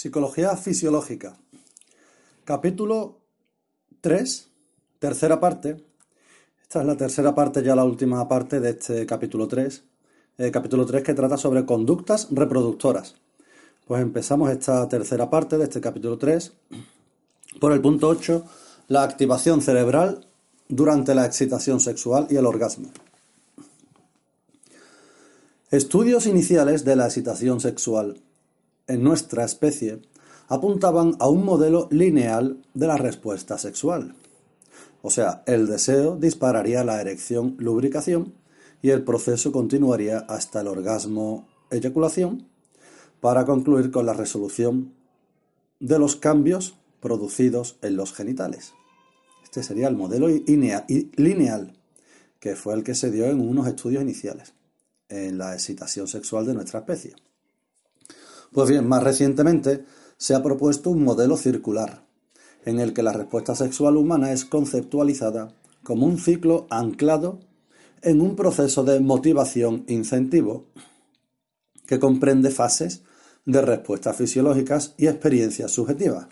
Psicología fisiológica. Capítulo 3, tercera parte. Esta es la tercera parte, ya la última parte de este capítulo 3. Eh, capítulo 3 que trata sobre conductas reproductoras. Pues empezamos esta tercera parte de este capítulo 3 por el punto 8, la activación cerebral durante la excitación sexual y el orgasmo. Estudios iniciales de la excitación sexual en nuestra especie apuntaban a un modelo lineal de la respuesta sexual. O sea, el deseo dispararía la erección lubricación y el proceso continuaría hasta el orgasmo eyaculación para concluir con la resolución de los cambios producidos en los genitales. Este sería el modelo lineal, que fue el que se dio en unos estudios iniciales en la excitación sexual de nuestra especie. Pues bien, más recientemente se ha propuesto un modelo circular, en el que la respuesta sexual humana es conceptualizada como un ciclo anclado en un proceso de motivación-incentivo que comprende fases de respuestas fisiológicas y experiencias subjetivas.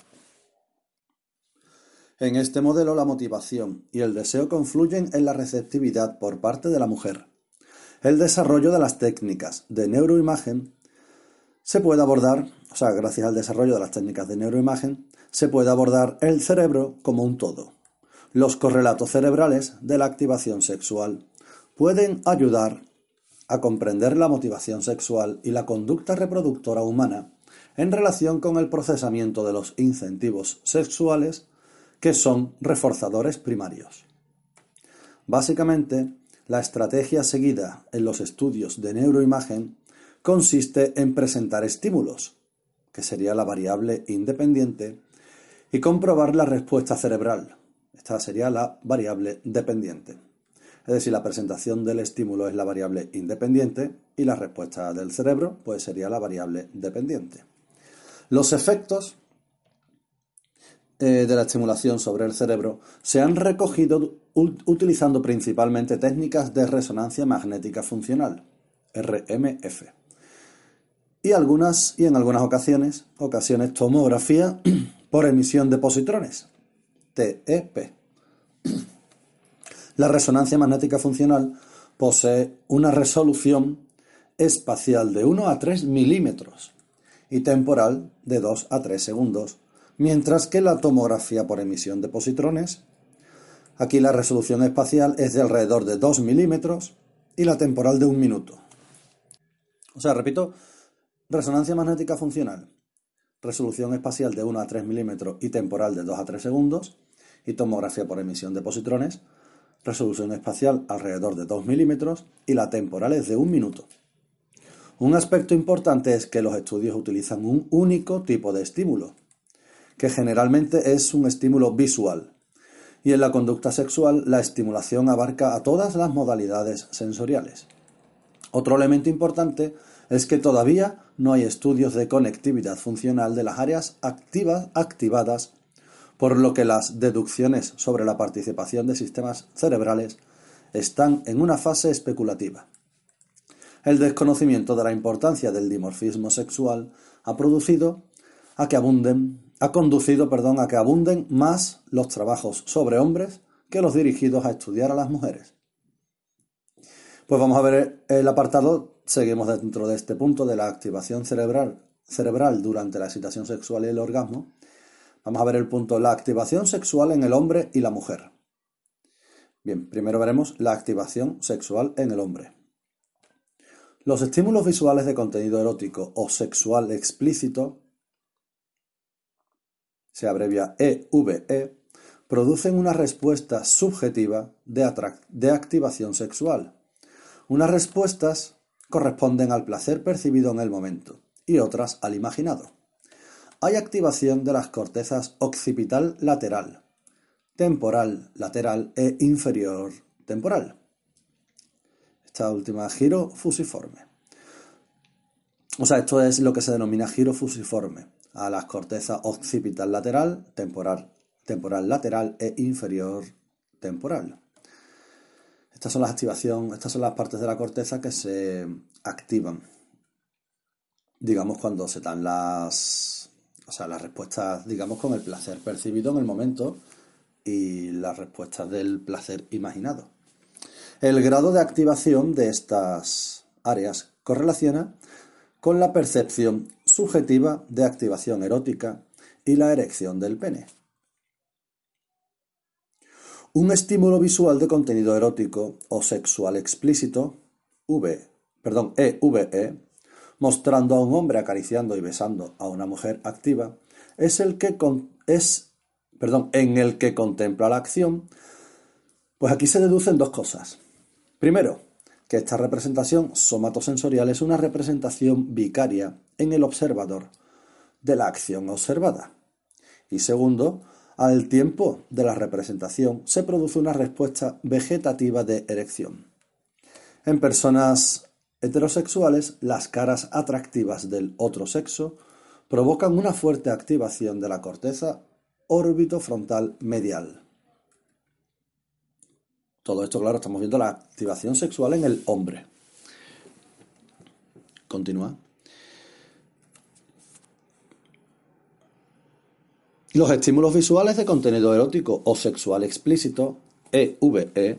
En este modelo la motivación y el deseo confluyen en la receptividad por parte de la mujer, el desarrollo de las técnicas de neuroimagen se puede abordar, o sea, gracias al desarrollo de las técnicas de neuroimagen, se puede abordar el cerebro como un todo. Los correlatos cerebrales de la activación sexual pueden ayudar a comprender la motivación sexual y la conducta reproductora humana en relación con el procesamiento de los incentivos sexuales que son reforzadores primarios. Básicamente, la estrategia seguida en los estudios de neuroimagen consiste en presentar estímulos, que sería la variable independiente, y comprobar la respuesta cerebral. Esta sería la variable dependiente. Es decir, la presentación del estímulo es la variable independiente y la respuesta del cerebro pues sería la variable dependiente. Los efectos eh, de la estimulación sobre el cerebro se han recogido utilizando principalmente técnicas de resonancia magnética funcional, RMF, y algunas y en algunas ocasiones, ocasiones tomografía por emisión de positrones, TEP. La resonancia magnética funcional posee una resolución espacial de 1 a 3 milímetros y temporal de 2 a 3 segundos mientras que la tomografía por emisión de positrones, aquí la resolución espacial es de alrededor de 2 milímetros y la temporal de un minuto. O sea, repito, resonancia magnética funcional, resolución espacial de 1 a 3 milímetros y temporal de 2 a 3 segundos, y tomografía por emisión de positrones, resolución espacial alrededor de 2 milímetros y la temporal es de un minuto. Un aspecto importante es que los estudios utilizan un único tipo de estímulo, que generalmente es un estímulo visual. Y en la conducta sexual la estimulación abarca a todas las modalidades sensoriales. Otro elemento importante es que todavía no hay estudios de conectividad funcional de las áreas activas, activadas, por lo que las deducciones sobre la participación de sistemas cerebrales están en una fase especulativa. El desconocimiento de la importancia del dimorfismo sexual ha producido a que abunden ha conducido perdón, a que abunden más los trabajos sobre hombres que los dirigidos a estudiar a las mujeres. Pues vamos a ver el apartado, seguimos dentro de este punto de la activación cerebral, cerebral durante la excitación sexual y el orgasmo. Vamos a ver el punto, la activación sexual en el hombre y la mujer. Bien, primero veremos la activación sexual en el hombre. Los estímulos visuales de contenido erótico o sexual explícito se abrevia EVE, e, producen una respuesta subjetiva de, de activación sexual. Unas respuestas corresponden al placer percibido en el momento y otras al imaginado. Hay activación de las cortezas occipital lateral, temporal lateral e inferior temporal. Esta última giro fusiforme. O sea, esto es lo que se denomina giro fusiforme a las cortezas occipital lateral, temporal, temporal lateral e inferior temporal. Estas son las activación, estas son las partes de la corteza que se activan. Digamos cuando se dan las O sea, las respuestas, digamos, con el placer percibido en el momento y las respuestas del placer imaginado. El grado de activación de estas áreas correlaciona con la percepción subjetiva de activación erótica y la erección del pene. Un estímulo visual de contenido erótico o sexual explícito, V, EVE, e, mostrando a un hombre acariciando y besando a una mujer activa, es el que es, perdón, en el que contempla la acción, pues aquí se deducen dos cosas. Primero, que esta representación somatosensorial es una representación vicaria en el observador de la acción observada. Y segundo, al tiempo de la representación se produce una respuesta vegetativa de erección. En personas heterosexuales, las caras atractivas del otro sexo provocan una fuerte activación de la corteza órbito-frontal medial. Todo esto, claro, estamos viendo la activación sexual en el hombre. Continúa. Los estímulos visuales de contenido erótico o sexual explícito, EVE, e,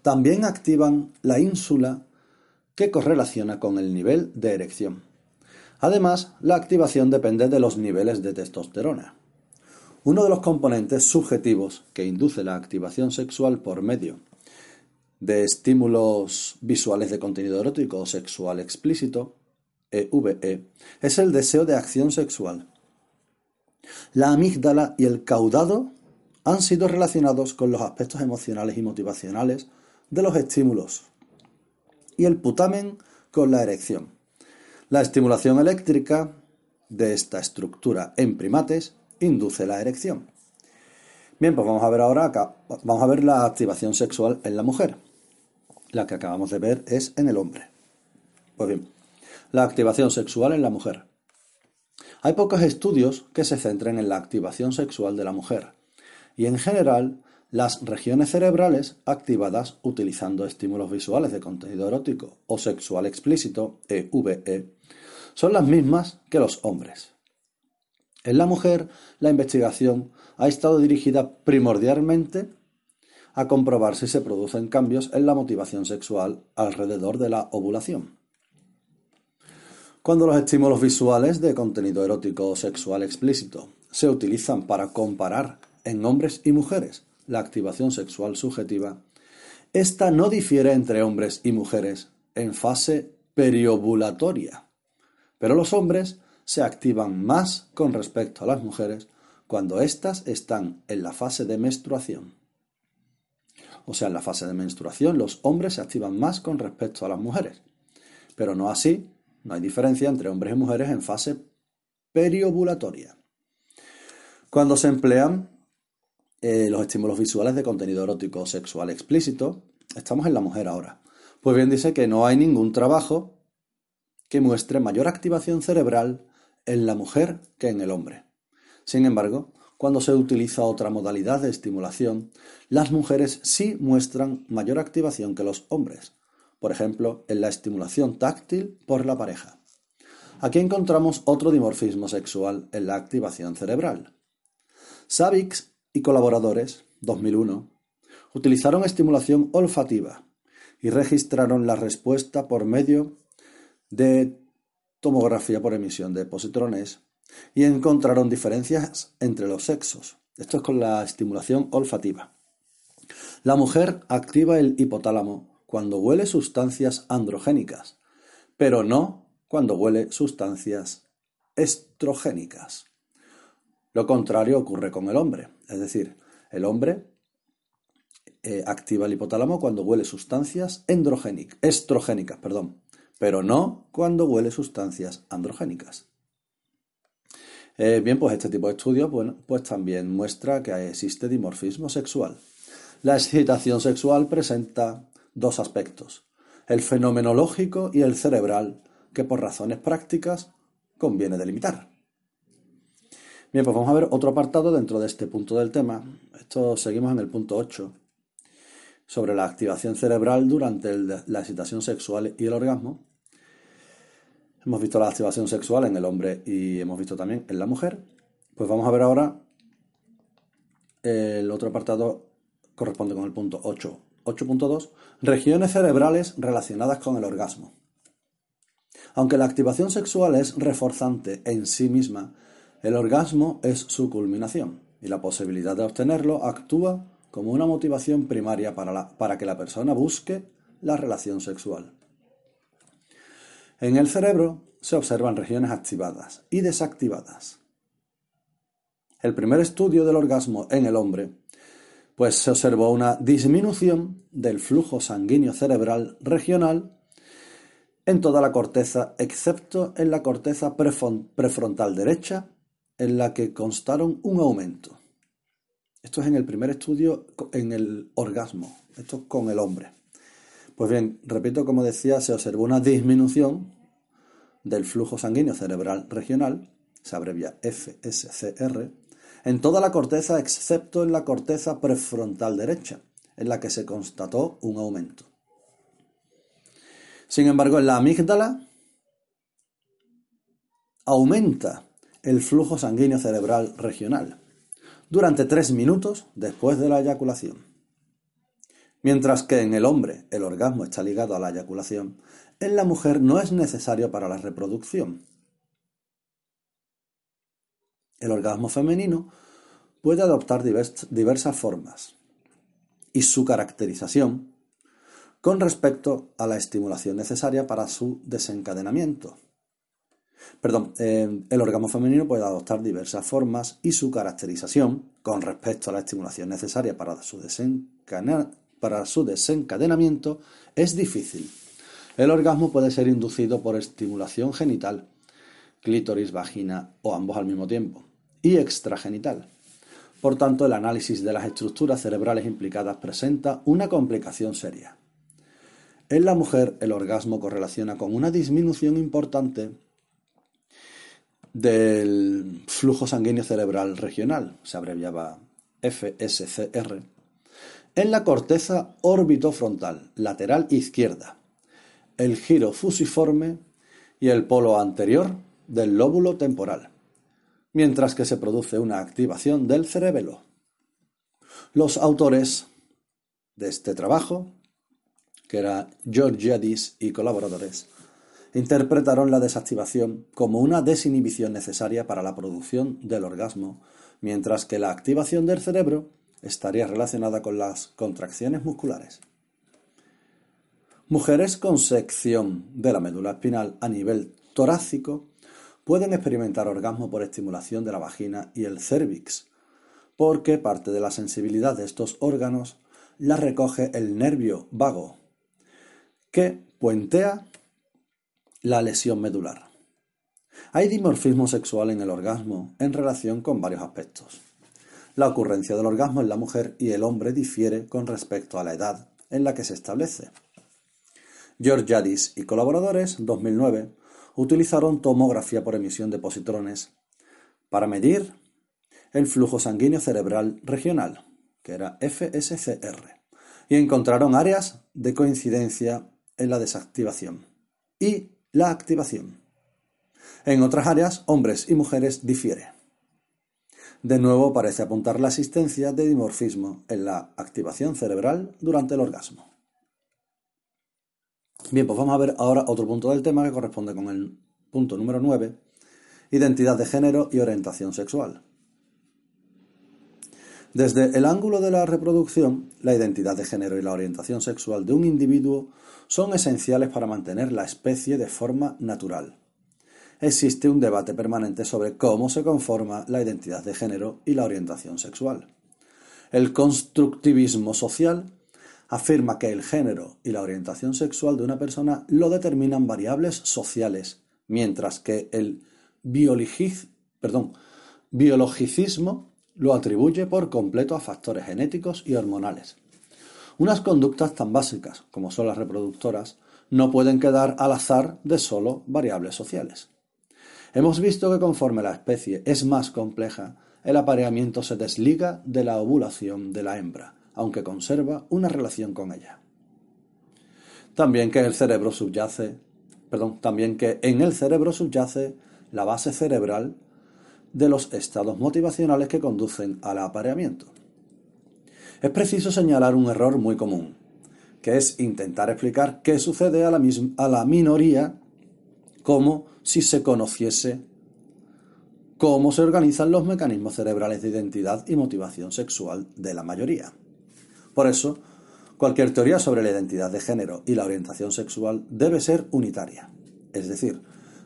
también activan la ínsula que correlaciona con el nivel de erección. Además, la activación depende de los niveles de testosterona. Uno de los componentes subjetivos que induce la activación sexual por medio de estímulos visuales de contenido erótico o sexual explícito, EVE, e, es el deseo de acción sexual. La amígdala y el caudado han sido relacionados con los aspectos emocionales y motivacionales de los estímulos y el putamen con la erección. La estimulación eléctrica de esta estructura en primates induce la erección. Bien, pues vamos a ver ahora acá, vamos a ver la activación sexual en la mujer. La que acabamos de ver es en el hombre. Pues bien, la activación sexual en la mujer. Hay pocos estudios que se centren en la activación sexual de la mujer, y en general las regiones cerebrales activadas utilizando estímulos visuales de contenido erótico o sexual explícito, EVE, e, son las mismas que los hombres. En la mujer, la investigación ha estado dirigida primordialmente a comprobar si se producen cambios en la motivación sexual alrededor de la ovulación. Cuando los estímulos visuales de contenido erótico o sexual explícito se utilizan para comparar en hombres y mujeres la activación sexual subjetiva, esta no difiere entre hombres y mujeres en fase periovulatoria, pero los hombres se activan más con respecto a las mujeres cuando éstas están en la fase de menstruación. O sea, en la fase de menstruación los hombres se activan más con respecto a las mujeres, pero no así, no hay diferencia entre hombres y mujeres en fase periovulatoria. Cuando se emplean eh, los estímulos visuales de contenido erótico o sexual explícito, estamos en la mujer ahora. Pues bien dice que no hay ningún trabajo que muestre mayor activación cerebral en la mujer que en el hombre. Sin embargo, cuando se utiliza otra modalidad de estimulación, las mujeres sí muestran mayor activación que los hombres, por ejemplo, en la estimulación táctil por la pareja. Aquí encontramos otro dimorfismo sexual en la activación cerebral. Savix y colaboradores, 2001, utilizaron estimulación olfativa y registraron la respuesta por medio de tomografía por emisión de positrones y encontraron diferencias entre los sexos. Esto es con la estimulación olfativa. La mujer activa el hipotálamo cuando huele sustancias androgénicas, pero no cuando huele sustancias estrogénicas. Lo contrario ocurre con el hombre, es decir, el hombre eh, activa el hipotálamo cuando huele sustancias estrogénicas, perdón, pero no cuando huele sustancias androgénicas. Eh, bien, pues este tipo de estudios pues también muestra que existe dimorfismo sexual. La excitación sexual presenta dos aspectos, el fenomenológico y el cerebral, que por razones prácticas conviene delimitar. Bien, pues vamos a ver otro apartado dentro de este punto del tema. Esto seguimos en el punto 8, sobre la activación cerebral durante la excitación sexual y el orgasmo. Hemos visto la activación sexual en el hombre y hemos visto también en la mujer. Pues vamos a ver ahora el otro apartado corresponde con el punto 8. 8.2. Regiones cerebrales relacionadas con el orgasmo. Aunque la activación sexual es reforzante en sí misma, el orgasmo es su culminación y la posibilidad de obtenerlo actúa como una motivación primaria para, para que la persona busque la relación sexual. En el cerebro se observan regiones activadas y desactivadas. El primer estudio del orgasmo en el hombre, pues se observó una disminución del flujo sanguíneo cerebral regional en toda la corteza, excepto en la corteza prefrontal derecha, en la que constaron un aumento. Esto es en el primer estudio en el orgasmo, esto es con el hombre. Pues bien, repito, como decía, se observó una disminución del flujo sanguíneo cerebral regional, se abrevia FSCR, en toda la corteza excepto en la corteza prefrontal derecha, en la que se constató un aumento. Sin embargo, en la amígdala aumenta el flujo sanguíneo cerebral regional durante tres minutos después de la eyaculación. Mientras que en el hombre el orgasmo está ligado a la eyaculación, en la mujer no es necesario para la reproducción. El orgasmo femenino puede adoptar diversas formas y su caracterización con respecto a la estimulación necesaria para su desencadenamiento. Perdón, eh, el orgasmo femenino puede adoptar diversas formas y su caracterización con respecto a la estimulación necesaria para su, para su desencadenamiento es difícil. El orgasmo puede ser inducido por estimulación genital, clítoris, vagina o ambos al mismo tiempo, y extragenital. Por tanto, el análisis de las estructuras cerebrales implicadas presenta una complicación seria. En la mujer, el orgasmo correlaciona con una disminución importante del flujo sanguíneo cerebral regional, se abreviaba FSCR, en la corteza órbito-frontal lateral izquierda, el giro fusiforme y el polo anterior del lóbulo temporal, mientras que se produce una activación del cerebelo. Los autores de este trabajo, que era Georgiadis y colaboradores, interpretaron la desactivación como una desinhibición necesaria para la producción del orgasmo, mientras que la activación del cerebro estaría relacionada con las contracciones musculares. Mujeres con sección de la médula espinal a nivel torácico pueden experimentar orgasmo por estimulación de la vagina y el cervix, porque parte de la sensibilidad de estos órganos la recoge el nervio vago, que puentea la lesión medular. Hay dimorfismo sexual en el orgasmo en relación con varios aspectos. La ocurrencia del orgasmo en la mujer y el hombre difiere con respecto a la edad en la que se establece. George Jadis y colaboradores, 2009, utilizaron tomografía por emisión de positrones para medir el flujo sanguíneo cerebral regional, que era FSCR, y encontraron áreas de coincidencia en la desactivación y la activación. En otras áreas, hombres y mujeres difieren. De nuevo parece apuntar la existencia de dimorfismo en la activación cerebral durante el orgasmo. Bien, pues vamos a ver ahora otro punto del tema que corresponde con el punto número 9, identidad de género y orientación sexual. Desde el ángulo de la reproducción, la identidad de género y la orientación sexual de un individuo son esenciales para mantener la especie de forma natural existe un debate permanente sobre cómo se conforma la identidad de género y la orientación sexual. El constructivismo social afirma que el género y la orientación sexual de una persona lo determinan variables sociales, mientras que el biologicismo lo atribuye por completo a factores genéticos y hormonales. Unas conductas tan básicas como son las reproductoras no pueden quedar al azar de solo variables sociales. Hemos visto que conforme la especie es más compleja, el apareamiento se desliga de la ovulación de la hembra, aunque conserva una relación con ella. También que el cerebro subyace, también que en el cerebro subyace la base cerebral de los estados motivacionales que conducen al apareamiento. Es preciso señalar un error muy común, que es intentar explicar qué sucede a la minoría como si se conociese cómo se organizan los mecanismos cerebrales de identidad y motivación sexual de la mayoría. Por eso, cualquier teoría sobre la identidad de género y la orientación sexual debe ser unitaria, es decir,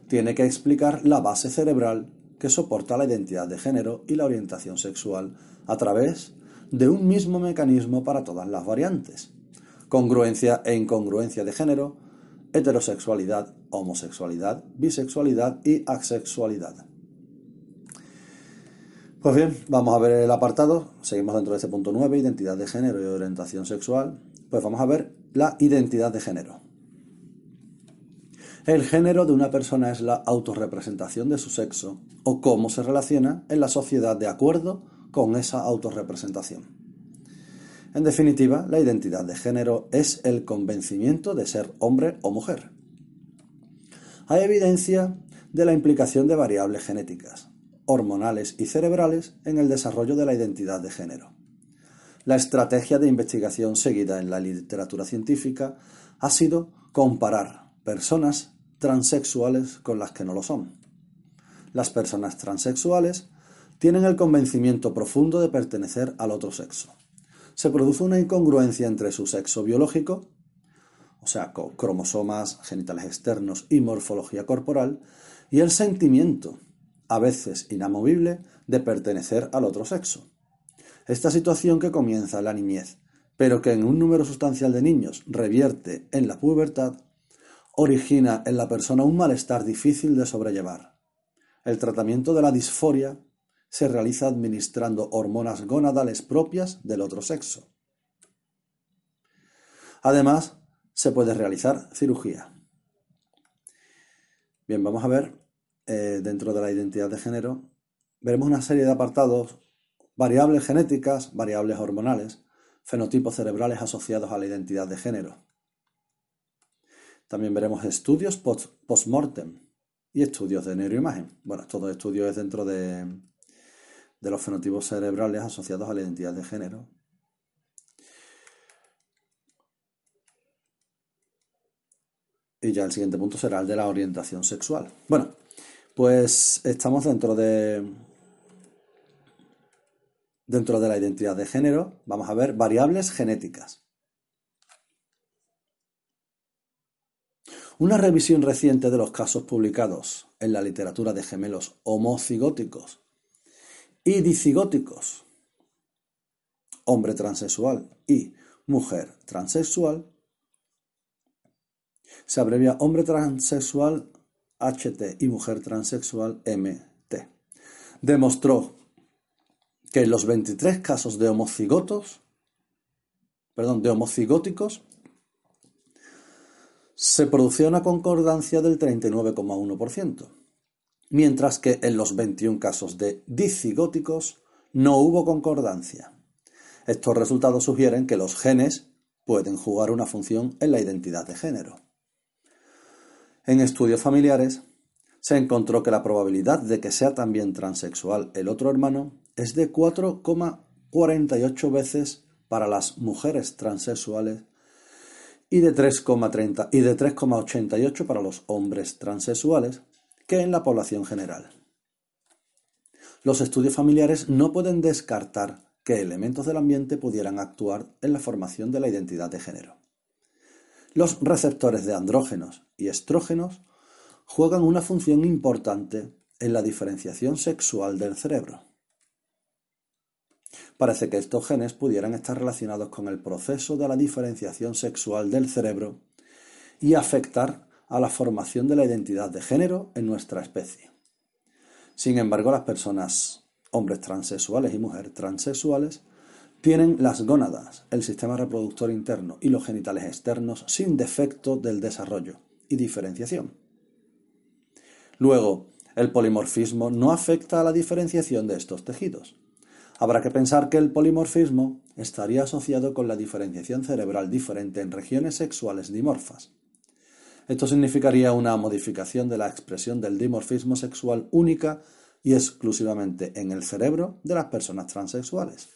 tiene que explicar la base cerebral que soporta la identidad de género y la orientación sexual a través de un mismo mecanismo para todas las variantes, congruencia e incongruencia de género, heterosexualidad, homosexualidad, bisexualidad y asexualidad. Pues bien, vamos a ver el apartado. Seguimos dentro de este punto 9, identidad de género y orientación sexual. Pues vamos a ver la identidad de género. El género de una persona es la autorrepresentación de su sexo o cómo se relaciona en la sociedad de acuerdo con esa autorrepresentación. En definitiva, la identidad de género es el convencimiento de ser hombre o mujer. Hay evidencia de la implicación de variables genéticas, hormonales y cerebrales en el desarrollo de la identidad de género. La estrategia de investigación seguida en la literatura científica ha sido comparar personas transexuales con las que no lo son. Las personas transexuales tienen el convencimiento profundo de pertenecer al otro sexo. Se produce una incongruencia entre su sexo biológico, o sea, cromosomas, genitales externos y morfología corporal, y el sentimiento a veces inamovible, de pertenecer al otro sexo. Esta situación que comienza en la niñez, pero que en un número sustancial de niños revierte en la pubertad, origina en la persona un malestar difícil de sobrellevar. El tratamiento de la disforia se realiza administrando hormonas gonadales propias del otro sexo. Además, se puede realizar cirugía. Bien, vamos a ver eh, dentro de la identidad de género, veremos una serie de apartados, variables genéticas, variables hormonales, fenotipos cerebrales asociados a la identidad de género. También veremos estudios post-mortem y estudios de neuroimagen. Bueno, todo estudio es dentro de, de los fenotipos cerebrales asociados a la identidad de género. Y ya el siguiente punto será el de la orientación sexual. Bueno, pues estamos dentro de dentro de la identidad de género, vamos a ver variables genéticas. Una revisión reciente de los casos publicados en la literatura de gemelos homocigóticos y dicigóticos, hombre transexual y mujer transexual, se abrevia hombre transexual HT y mujer transexual MT. Demostró que en los 23 casos de homocigotos, perdón, de homocigóticos, se producía una concordancia del 39,1%, mientras que en los 21 casos de dicigóticos no hubo concordancia. Estos resultados sugieren que los genes pueden jugar una función en la identidad de género. En estudios familiares se encontró que la probabilidad de que sea también transexual el otro hermano es de 4,48 veces para las mujeres transexuales y de 3,30 y de 3,88 para los hombres transexuales que en la población general. Los estudios familiares no pueden descartar que elementos del ambiente pudieran actuar en la formación de la identidad de género. Los receptores de andrógenos y estrógenos juegan una función importante en la diferenciación sexual del cerebro. Parece que estos genes pudieran estar relacionados con el proceso de la diferenciación sexual del cerebro y afectar a la formación de la identidad de género en nuestra especie. Sin embargo, las personas, hombres transexuales y mujeres transexuales, tienen las gónadas, el sistema reproductor interno y los genitales externos sin defecto del desarrollo diferenciación. Luego, el polimorfismo no afecta a la diferenciación de estos tejidos. Habrá que pensar que el polimorfismo estaría asociado con la diferenciación cerebral diferente en regiones sexuales dimorfas. Esto significaría una modificación de la expresión del dimorfismo sexual única y exclusivamente en el cerebro de las personas transexuales.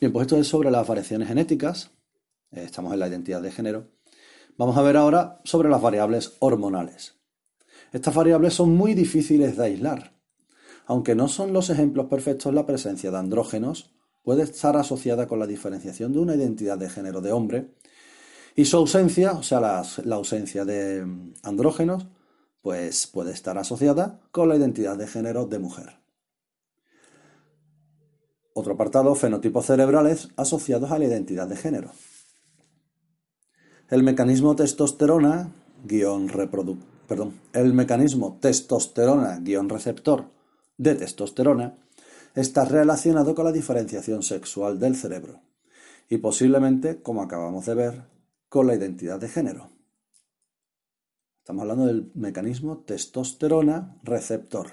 Bien, pues esto es sobre las variaciones genéticas. Estamos en la identidad de género. Vamos a ver ahora sobre las variables hormonales. Estas variables son muy difíciles de aislar. Aunque no son los ejemplos perfectos, la presencia de andrógenos puede estar asociada con la diferenciación de una identidad de género de hombre y su ausencia, o sea, la, ausencia de andrógenos, pues puede estar asociada con la identidad de género de mujer. Otro apartado, fenotipos cerebrales asociados a la identidad de género. El mecanismo testosterona, guion perdón, el mecanismo testosterona-receptor de testosterona está relacionado con la diferenciación sexual del cerebro y posiblemente, como acabamos de ver, con la identidad de género. Estamos hablando del mecanismo testosterona receptor.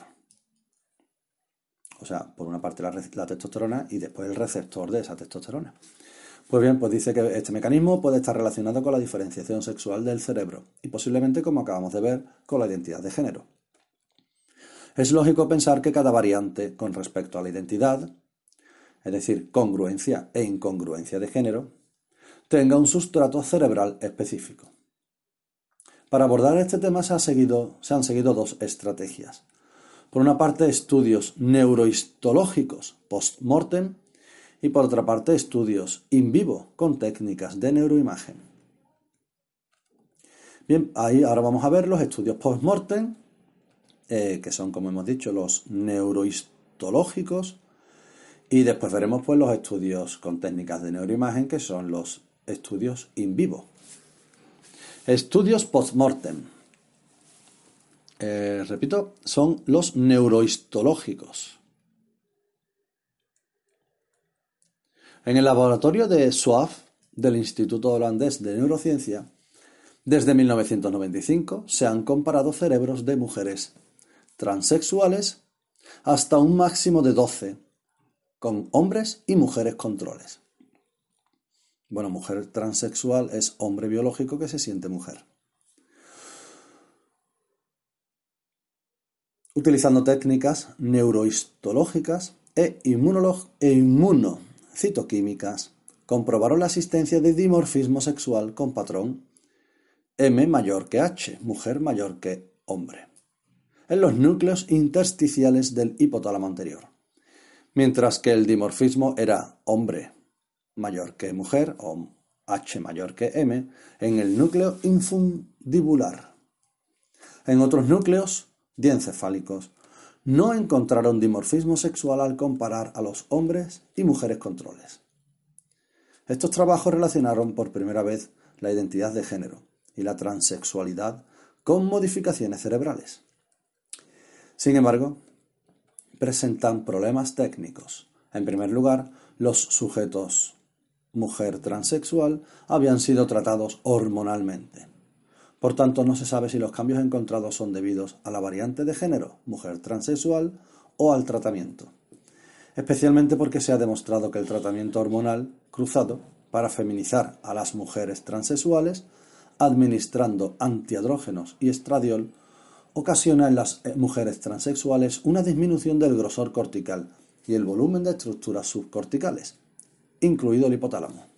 O sea, por una parte la, testosterona y después el receptor de esa testosterona. Pues bien, pues dice que este mecanismo puede estar relacionado con la diferenciación sexual del cerebro y posiblemente, como acabamos de ver, con la identidad de género. Es lógico pensar que cada variante con respecto a la identidad, es decir, congruencia e incongruencia de género, tenga un sustrato cerebral específico. Para abordar este tema se, se han seguido dos estrategias. Por una parte, estudios neurohistológicos post-mortem y por otra parte, estudios in vivo con técnicas de neuroimagen. Bien, ahí ahora vamos a ver los estudios post-mortem eh, que son, como hemos dicho, los neurohistológicos. Y después veremos pues, los estudios con técnicas de neuroimagen, que son los estudios in vivo. Estudios post-mortem. Eh, repito, son los neurohistológicos. En el laboratorio de SWAF del Instituto Holandés de Neurociencia, desde 1995 se han comparado cerebros de mujeres transexuales hasta un máximo de 12, con hombres y mujeres controles. Bueno, mujer transexual es hombre biológico que se siente mujer. Utilizando técnicas neurohistológicas e, e inmunocitoquímicas, comprobaron la existencia de dimorfismo sexual con patrón M mayor que H, mujer mayor que hombre en los núcleos intersticiales del hipotálamo anterior, mientras que el dimorfismo era hombre mayor que mujer o H mayor que M en el núcleo infundibular. En otros núcleos diencefálicos no encontraron dimorfismo sexual al comparar a los hombres y mujeres controles. Estos trabajos relacionaron por primera vez la identidad de género y la transexualidad con modificaciones cerebrales. Sin embargo, presentan problemas técnicos. En primer lugar, los sujetos mujer transexual habían sido tratados hormonalmente. Por tanto, no se sabe si los cambios encontrados son debidos a la variante de género, mujer transexual, o al tratamiento. Especialmente porque se ha demostrado que el tratamiento hormonal cruzado para feminizar a las mujeres transexuales, administrando antiadrógenos y estradiol, ocasiona en las eh, mujeres transexuales una disminución del grosor cortical y el volumen de estructuras subcorticales, incluido el hipotálamo.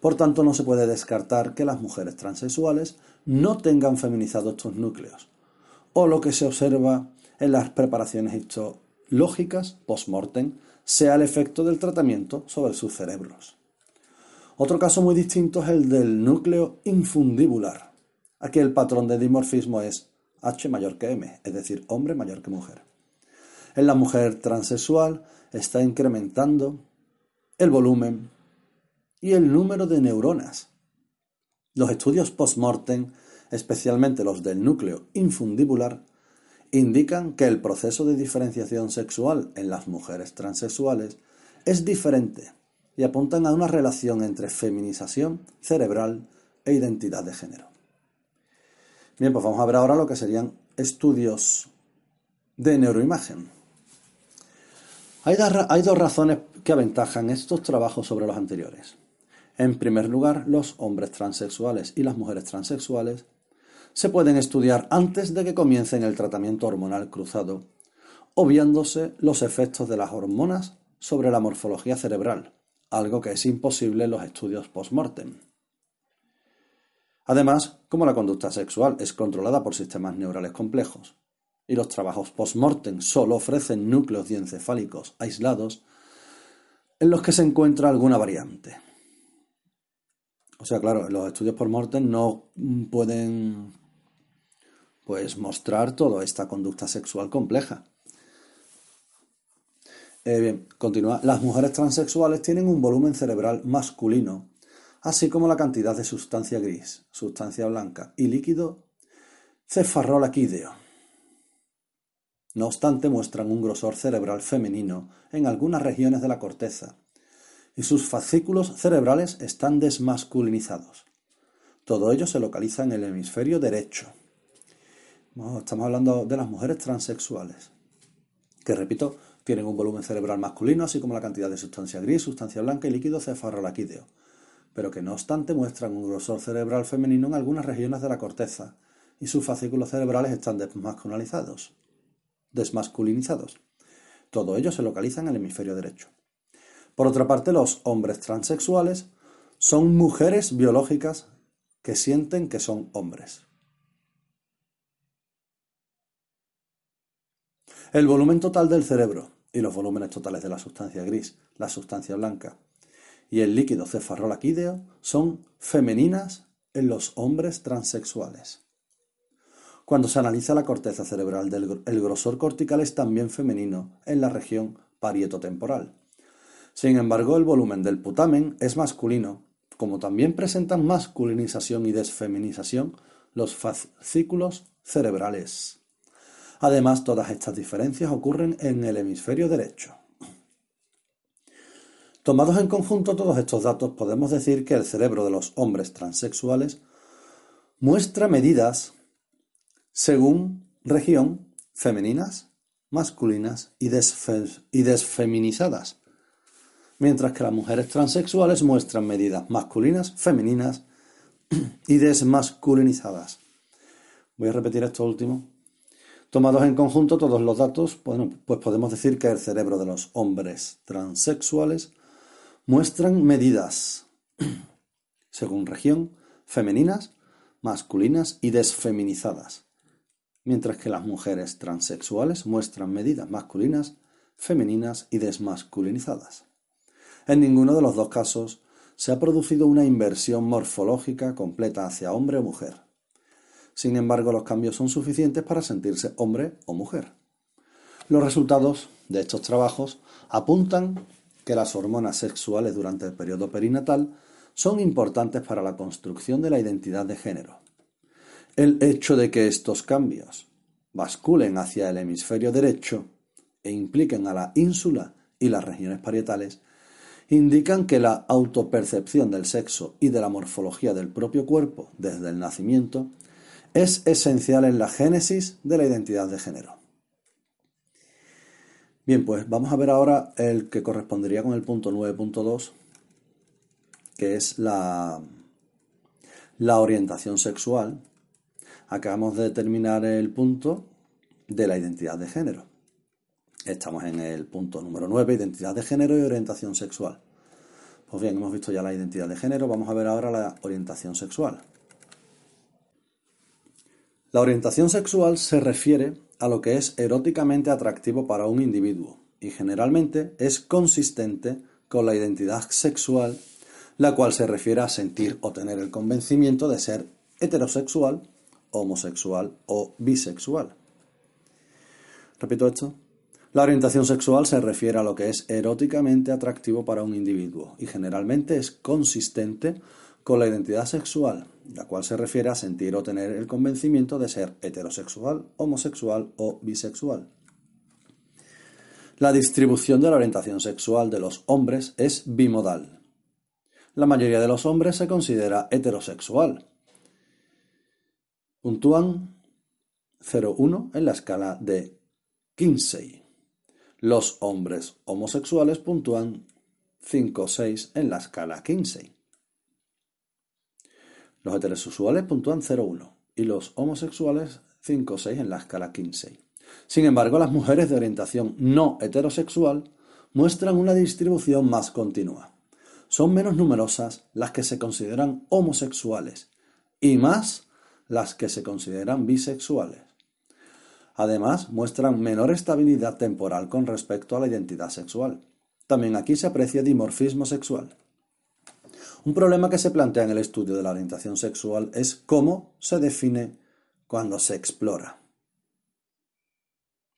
Por tanto, no se puede descartar que las mujeres transexuales no tengan feminizado estos núcleos, o lo que se observa en las preparaciones histológicas post-mortem sea el efecto del tratamiento sobre sus cerebros. Otro caso muy distinto es el del núcleo infundibular. Aquí el patrón de dimorfismo es H mayor que M, es decir, hombre mayor que mujer. En la mujer transexual está incrementando el volumen y el número de neuronas. Los estudios post-mortem, especialmente los del núcleo infundibular, indican que el proceso de diferenciación sexual en las mujeres transexuales es diferente y apuntan a una relación entre feminización cerebral e identidad de género. Bien, pues vamos a ver ahora lo que serían estudios de neuroimagen. Hay, dos razones que aventajan estos trabajos sobre los anteriores. En primer lugar, los hombres transexuales y las mujeres transexuales se pueden estudiar antes de que comiencen el tratamiento hormonal cruzado, obviándose los efectos de las hormonas sobre la morfología cerebral, algo que es imposible en los estudios post-mortem. Además, como la conducta sexual es controlada por sistemas neurales complejos, y los trabajos post-mortem solo ofrecen núcleos diencefálicos aislados en los que se encuentra alguna variante. O sea, claro, los estudios post-mortem no pueden pues mostrar toda esta conducta sexual compleja. Eh, bien, continúa. Las mujeres transexuales tienen un volumen cerebral masculino así como la cantidad de sustancia gris, sustancia blanca y líquido cefalorraquídeo. No obstante, muestran un grosor cerebral femenino en algunas regiones de la corteza, y sus fascículos cerebrales están desmasculinizados. Todo ello se localiza en el hemisferio derecho. Estamos hablando de las mujeres transexuales, que repito, tienen un volumen cerebral masculino, así como la cantidad de sustancia gris, sustancia blanca y líquido cefalorraquídeo pero que no obstante muestran un grosor cerebral femenino en algunas regiones de la corteza, y sus fascículos cerebrales están desmasculinizados. desmasculinizados. Todo ello se localiza en el hemisferio derecho. Por otra parte, los hombres transexuales son mujeres biológicas que sienten que son hombres. El volumen total del cerebro y los volúmenes totales de la sustancia gris, la sustancia blanca y el líquido cefalorraquídeo son femeninas en los hombres transexuales. Cuando se analiza la corteza cerebral, el grosor cortical es también femenino en la región parietotemporal. Sin embargo, el volumen del putamen es masculino, como también presentan masculinización y desfeminización los fascículos cerebrales. Además, todas estas diferencias ocurren en el hemisferio derecho. Tomados en conjunto todos estos datos, podemos decir que el cerebro de los hombres transexuales muestra medidas según región femeninas, masculinas y, desfeminizadas, mientras que las mujeres transexuales muestran medidas masculinas, femeninas y desmasculinizadas. Voy a repetir esto último. Tomados en conjunto todos los datos, bueno, pues podemos decir que el cerebro de los hombres transexuales muestran medidas, según región, femeninas, masculinas y desfeminizadas, mientras que las mujeres transexuales muestran medidas masculinas, femeninas y desmasculinizadas. En ninguno de los dos casos se ha producido una inversión morfológica completa hacia hombre o mujer. Sin embargo, los cambios son suficientes para sentirse hombre o mujer. Los resultados de estos trabajos apuntan que las hormonas sexuales durante el periodo perinatal son importantes para la construcción de la identidad de género. El hecho de que estos cambios basculen hacia el hemisferio derecho e impliquen a la ínsula y las regiones parietales indican que la autopercepción del sexo y de la morfología del propio cuerpo desde el nacimiento es esencial en la génesis de la identidad de género. Bien, pues vamos a ver ahora el que correspondería con el punto 9.2, que es la, la orientación sexual. Acabamos de terminar el punto de la identidad de género. Estamos en el punto número 9, identidad de género y orientación sexual. Pues bien, hemos visto ya la identidad de género, vamos a ver ahora la orientación sexual. La orientación sexual se refiere a lo que es eróticamente atractivo para un individuo y generalmente es consistente con la identidad sexual, la cual se refiere a sentir o tener el convencimiento de ser heterosexual, homosexual o bisexual. Repito esto. La orientación sexual se refiere a lo que es eróticamente atractivo para un individuo y generalmente es consistente con la identidad sexual, la cual se refiere a sentir o tener el convencimiento de ser heterosexual, homosexual o bisexual. La distribución de la orientación sexual de los hombres es bimodal. La mayoría de los hombres se considera heterosexual. Puntúan 0,1 en la escala de Kinsey. Los hombres homosexuales puntúan 5,6 en la escala Kinsey. Los heterosexuales puntúan 0,1 y los homosexuales 5 o 6 en la escala Kinsey. Sin embargo, las mujeres de orientación no heterosexual muestran una distribución más continua. Son menos numerosas las que se consideran homosexuales y más las que se consideran bisexuales. Además, muestran menor estabilidad temporal con respecto a la identidad sexual. También aquí se aprecia dimorfismo sexual. Un problema que se plantea en el estudio de la orientación sexual es cómo se define cuando se explora.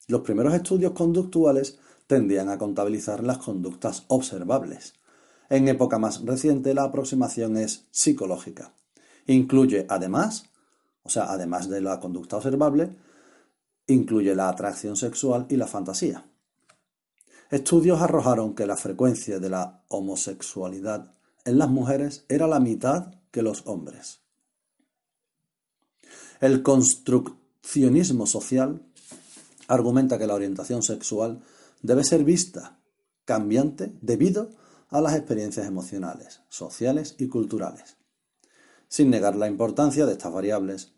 Los primeros estudios conductuales tendían a contabilizar las conductas observables. En época más reciente la aproximación es psicológica. Incluye además, o sea, además de la conducta observable, incluye la atracción sexual y la fantasía. Estudios arrojaron que la frecuencia de la homosexualidad en las mujeres era la mitad que los hombres. El construccionismo social argumenta que la orientación sexual debe ser vista cambiante debido a las experiencias emocionales, sociales y culturales, sin negar la importancia de estas variables.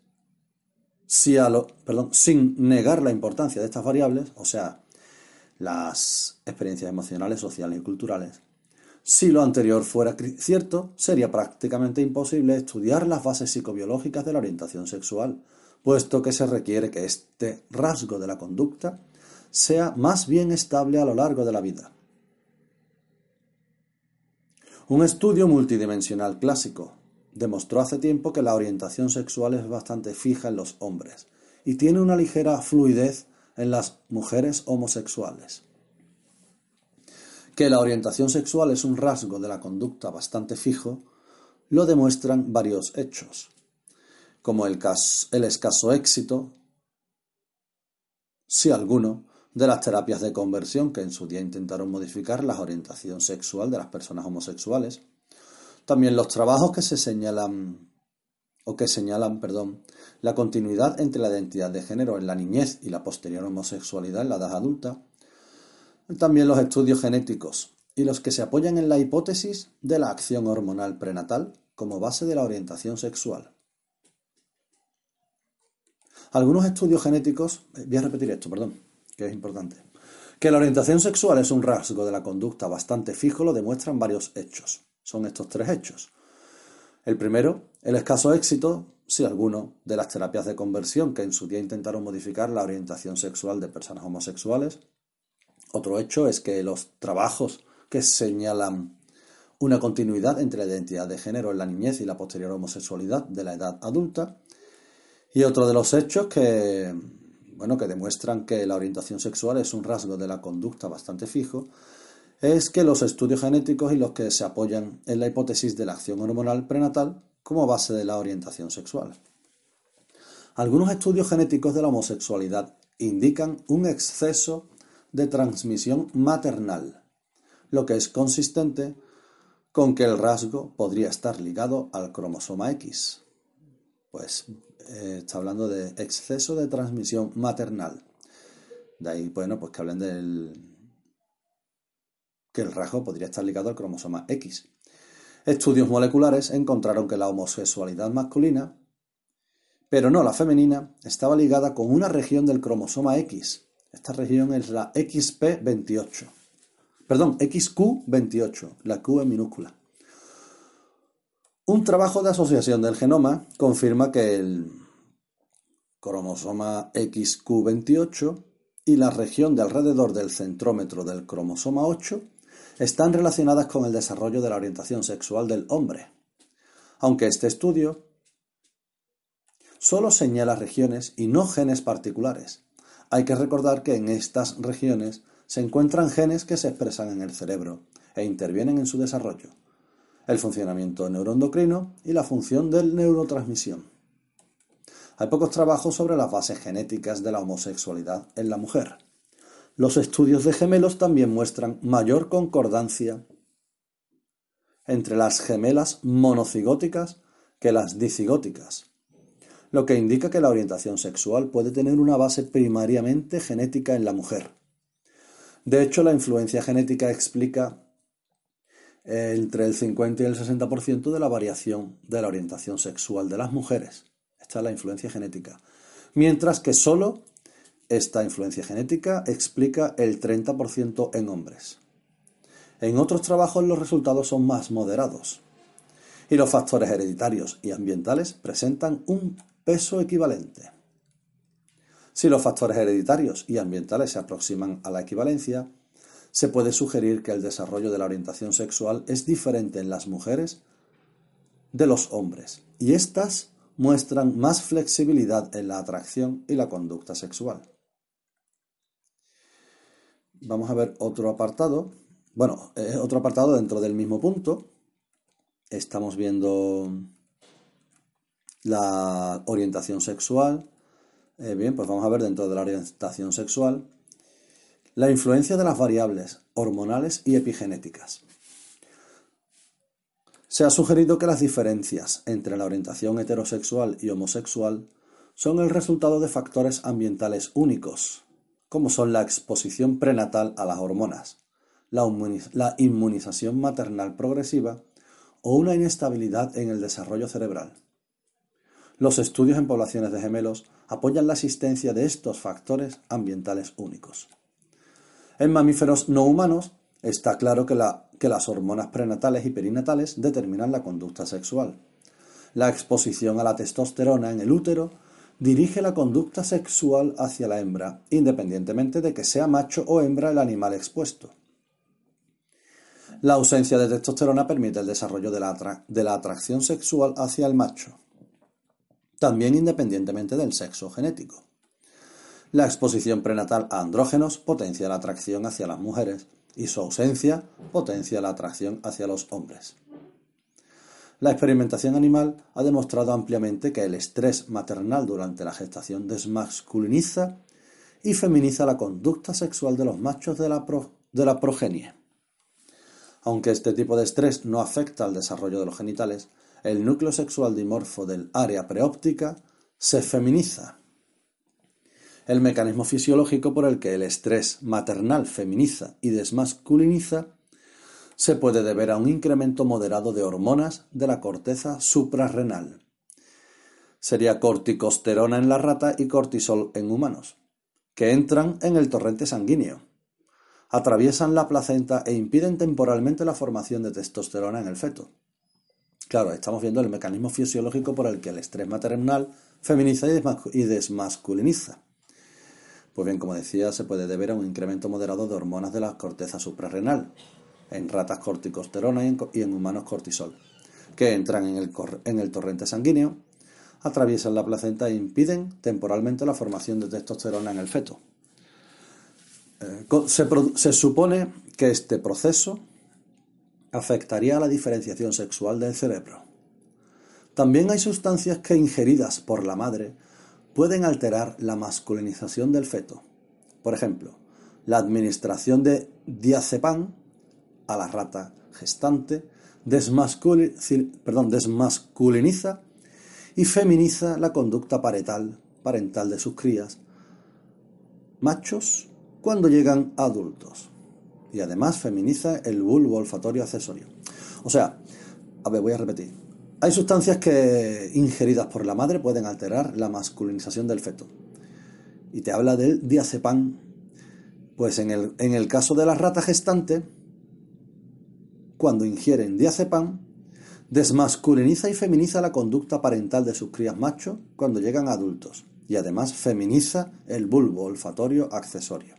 Sin negar la importancia de estas variables, o sea, las experiencias emocionales, sociales y culturales, si lo anterior fuera cierto, sería prácticamente imposible estudiar las bases psicobiológicas de la orientación sexual, puesto que se requiere que este rasgo de la conducta sea más bien estable a lo largo de la vida. Un estudio multidimensional clásico demostró hace tiempo que la orientación sexual es bastante fija en los hombres y tiene una ligera fluidez en las mujeres homosexuales. Que la orientación sexual es un rasgo de la conducta bastante fijo, lo demuestran varios hechos, como el, escaso éxito, si alguno, de las terapias de conversión que en su día intentaron modificar la orientación sexual de las personas homosexuales. También los trabajos que se señalan o que señalan, perdón, la continuidad entre la identidad de género en la niñez y la posterior homosexualidad en la edad adulta, también los estudios genéticos y los que se apoyan en la hipótesis de la acción hormonal prenatal como base de la orientación sexual. Algunos estudios genéticos, eh, voy a repetir esto, perdón, que es importante. Que la orientación sexual es un rasgo de la conducta bastante fijo lo demuestran varios hechos. Son estos tres hechos. El primero, el escaso éxito, si alguno, de las terapias de conversión que en su día intentaron modificar la orientación sexual de personas homosexuales. Otro hecho es que los trabajos que señalan una continuidad entre la identidad de género en la niñez y la posterior homosexualidad de la edad adulta. Y otro de los hechos que, bueno, que demuestran que la orientación sexual es un rasgo de la conducta bastante fijo, es que los estudios genéticos y los que se apoyan en la hipótesis de la acción hormonal prenatal como base de la orientación sexual. Algunos estudios genéticos de la homosexualidad indican un exceso de transmisión maternal, lo que es consistente con que el rasgo podría estar ligado al cromosoma X. Pues eh, está hablando de exceso de transmisión maternal. De ahí, bueno, pues que hablen del que el rasgo podría estar ligado al cromosoma X. Estudios moleculares encontraron que la homosexualidad masculina, pero no la femenina, estaba ligada con una región del cromosoma X, esta región es la XP28. Perdón, XQ28, la Q en minúscula. Un trabajo de asociación del genoma confirma que el cromosoma XQ28 y la región de alrededor del centrómetro del cromosoma 8 están relacionadas con el desarrollo de la orientación sexual del hombre. Aunque este estudio solo señala regiones y no genes particulares, hay que recordar que en estas regiones se encuentran genes que se expresan en el cerebro e intervienen en su desarrollo, el funcionamiento neuroendocrino y la función del neurotransmisión. Hay pocos trabajos sobre las bases genéticas de la homosexualidad en la mujer. Los estudios de gemelos también muestran mayor concordancia entre las gemelas monocigóticas que las dicigóticas, lo que indica que la orientación sexual puede tener una base primariamente genética en la mujer. De hecho, la influencia genética explica entre el 50 y el 60% de la variación de la orientación sexual de las mujeres. Esta es la influencia genética. Mientras que solo esta influencia genética explica el 30% en hombres. En otros trabajos los resultados son más moderados. Y los factores hereditarios y ambientales presentan un peso equivalente. Si los factores hereditarios y ambientales se aproximan a la equivalencia, se puede sugerir que el desarrollo de la orientación sexual es diferente en las mujeres de los hombres, y éstas muestran más flexibilidad en la atracción y la conducta sexual. Vamos a ver otro apartado. Bueno, otro apartado dentro del mismo punto. Estamos viendo la orientación sexual. Eh, bien, pues vamos a ver dentro de la orientación sexual la influencia de las variables hormonales y epigenéticas. Se ha sugerido que las diferencias entre la orientación heterosexual y homosexual son el resultado de factores ambientales únicos, como son la exposición prenatal a las hormonas, la, inmunización maternal progresiva o una inestabilidad en el desarrollo cerebral. Los estudios en poblaciones de gemelos apoyan la existencia de estos factores ambientales únicos. En mamíferos no humanos está claro que, las hormonas prenatales y perinatales determinan la conducta sexual. La exposición a la testosterona en el útero dirige la conducta sexual hacia la hembra, independientemente de que sea macho o hembra el animal expuesto. La ausencia de testosterona permite el desarrollo de la atracción sexual hacia el macho, también independientemente del sexo genético. La exposición prenatal a andrógenos potencia la atracción hacia las mujeres y su ausencia potencia la atracción hacia los hombres. La experimentación animal ha demostrado ampliamente que el estrés maternal durante la gestación desmasculiniza y feminiza la conducta sexual de los machos de la, progenie. Aunque este tipo de estrés no afecta al desarrollo de los genitales, el núcleo sexual dimorfo del área preóptica se feminiza el mecanismo fisiológico por el que el estrés maternal feminiza y desmasculiniza se puede deber a un incremento moderado de hormonas de la corteza suprarrenal. Sería corticosterona en la rata y cortisol en humanos, que entran en el torrente sanguíneo, atraviesan la placenta e impiden temporalmente la formación de testosterona en el feto. Claro, estamos viendo el mecanismo fisiológico por el que el estrés maternal feminiza y desmasculiniza. Pues bien, como decía, se puede deber a un incremento moderado de hormonas de la corteza suprarrenal, en ratas corticosterona y en, humanos cortisol, que entran en el, en el torrente sanguíneo, atraviesan la placenta e impiden temporalmente la formación de testosterona en el feto. Eh, se, se supone que este proceso afectaría a la diferenciación sexual del cerebro. También hay sustancias que ingeridas por la madre pueden alterar la masculinización del feto. Por ejemplo, la administración de diazepam a la rata gestante desmasculiniza y feminiza la conducta parental, parental de sus crías, machos, cuando llegan adultos. Y además feminiza el bulbo olfatorio accesorio. O sea, a ver, voy a repetir. Hay sustancias que ingeridas por la madre pueden alterar la masculinización del feto. Y te habla del diazepam. Pues en el, en el caso de la rata gestante, cuando ingieren diazepam, desmasculiniza y feminiza la conducta parental de sus crías machos cuando llegan adultos y además feminiza el bulbo olfatorio accesorio.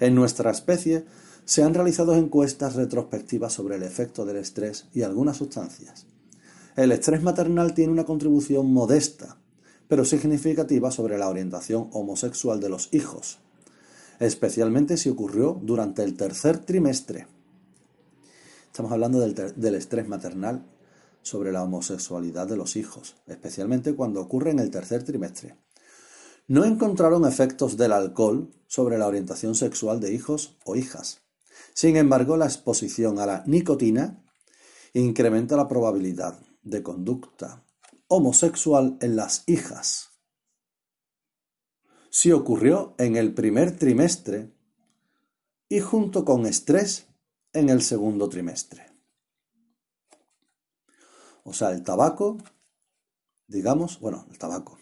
En nuestra especie se han realizado encuestas retrospectivas sobre el efecto del estrés y algunas sustancias. El estrés maternal tiene una contribución modesta, pero significativa sobre la orientación homosexual de los hijos, especialmente si ocurrió durante el tercer trimestre. Estamos hablando del, estrés maternal sobre la homosexualidad de los hijos, especialmente cuando ocurre en el tercer trimestre. No encontraron efectos del alcohol sobre la orientación sexual de hijos o hijas. Sin embargo, la exposición a la nicotina incrementa la probabilidad de conducta homosexual en las hijas. Si ocurrió en el primer trimestre y junto con estrés en el segundo trimestre. O sea, el tabaco digamos, bueno, el tabaco.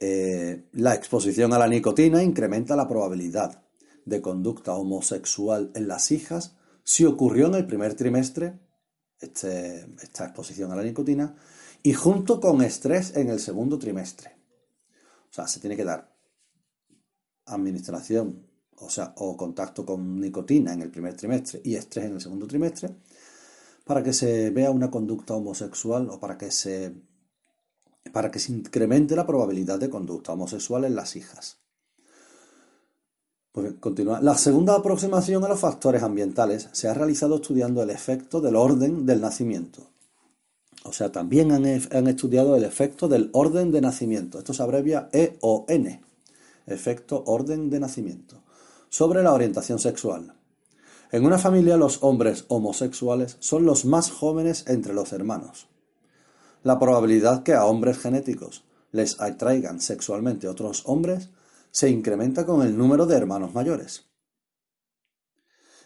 Eh, la exposición a la nicotina incrementa la probabilidad de conducta homosexual en las hijas si ocurrió en el primer trimestre este, esta exposición a la nicotina y junto con estrés en el segundo trimestre. O sea, se tiene que dar administración, o sea, o contacto con nicotina en el primer trimestre y estrés en el segundo trimestre para que se vea una conducta homosexual o para que se para que se incremente la probabilidad de conducta homosexual en las hijas. Pues continúa. La segunda aproximación a los factores ambientales se ha realizado estudiando el efecto del orden del nacimiento. O sea, también han, han estudiado el efecto del orden de nacimiento. Esto se abrevia EON, efecto orden de nacimiento, sobre la orientación sexual. En una familia los hombres homosexuales son los más jóvenes entre los hermanos. La probabilidad que a hombres genéticos les atraigan sexualmente otros hombres se incrementa con el número de hermanos mayores.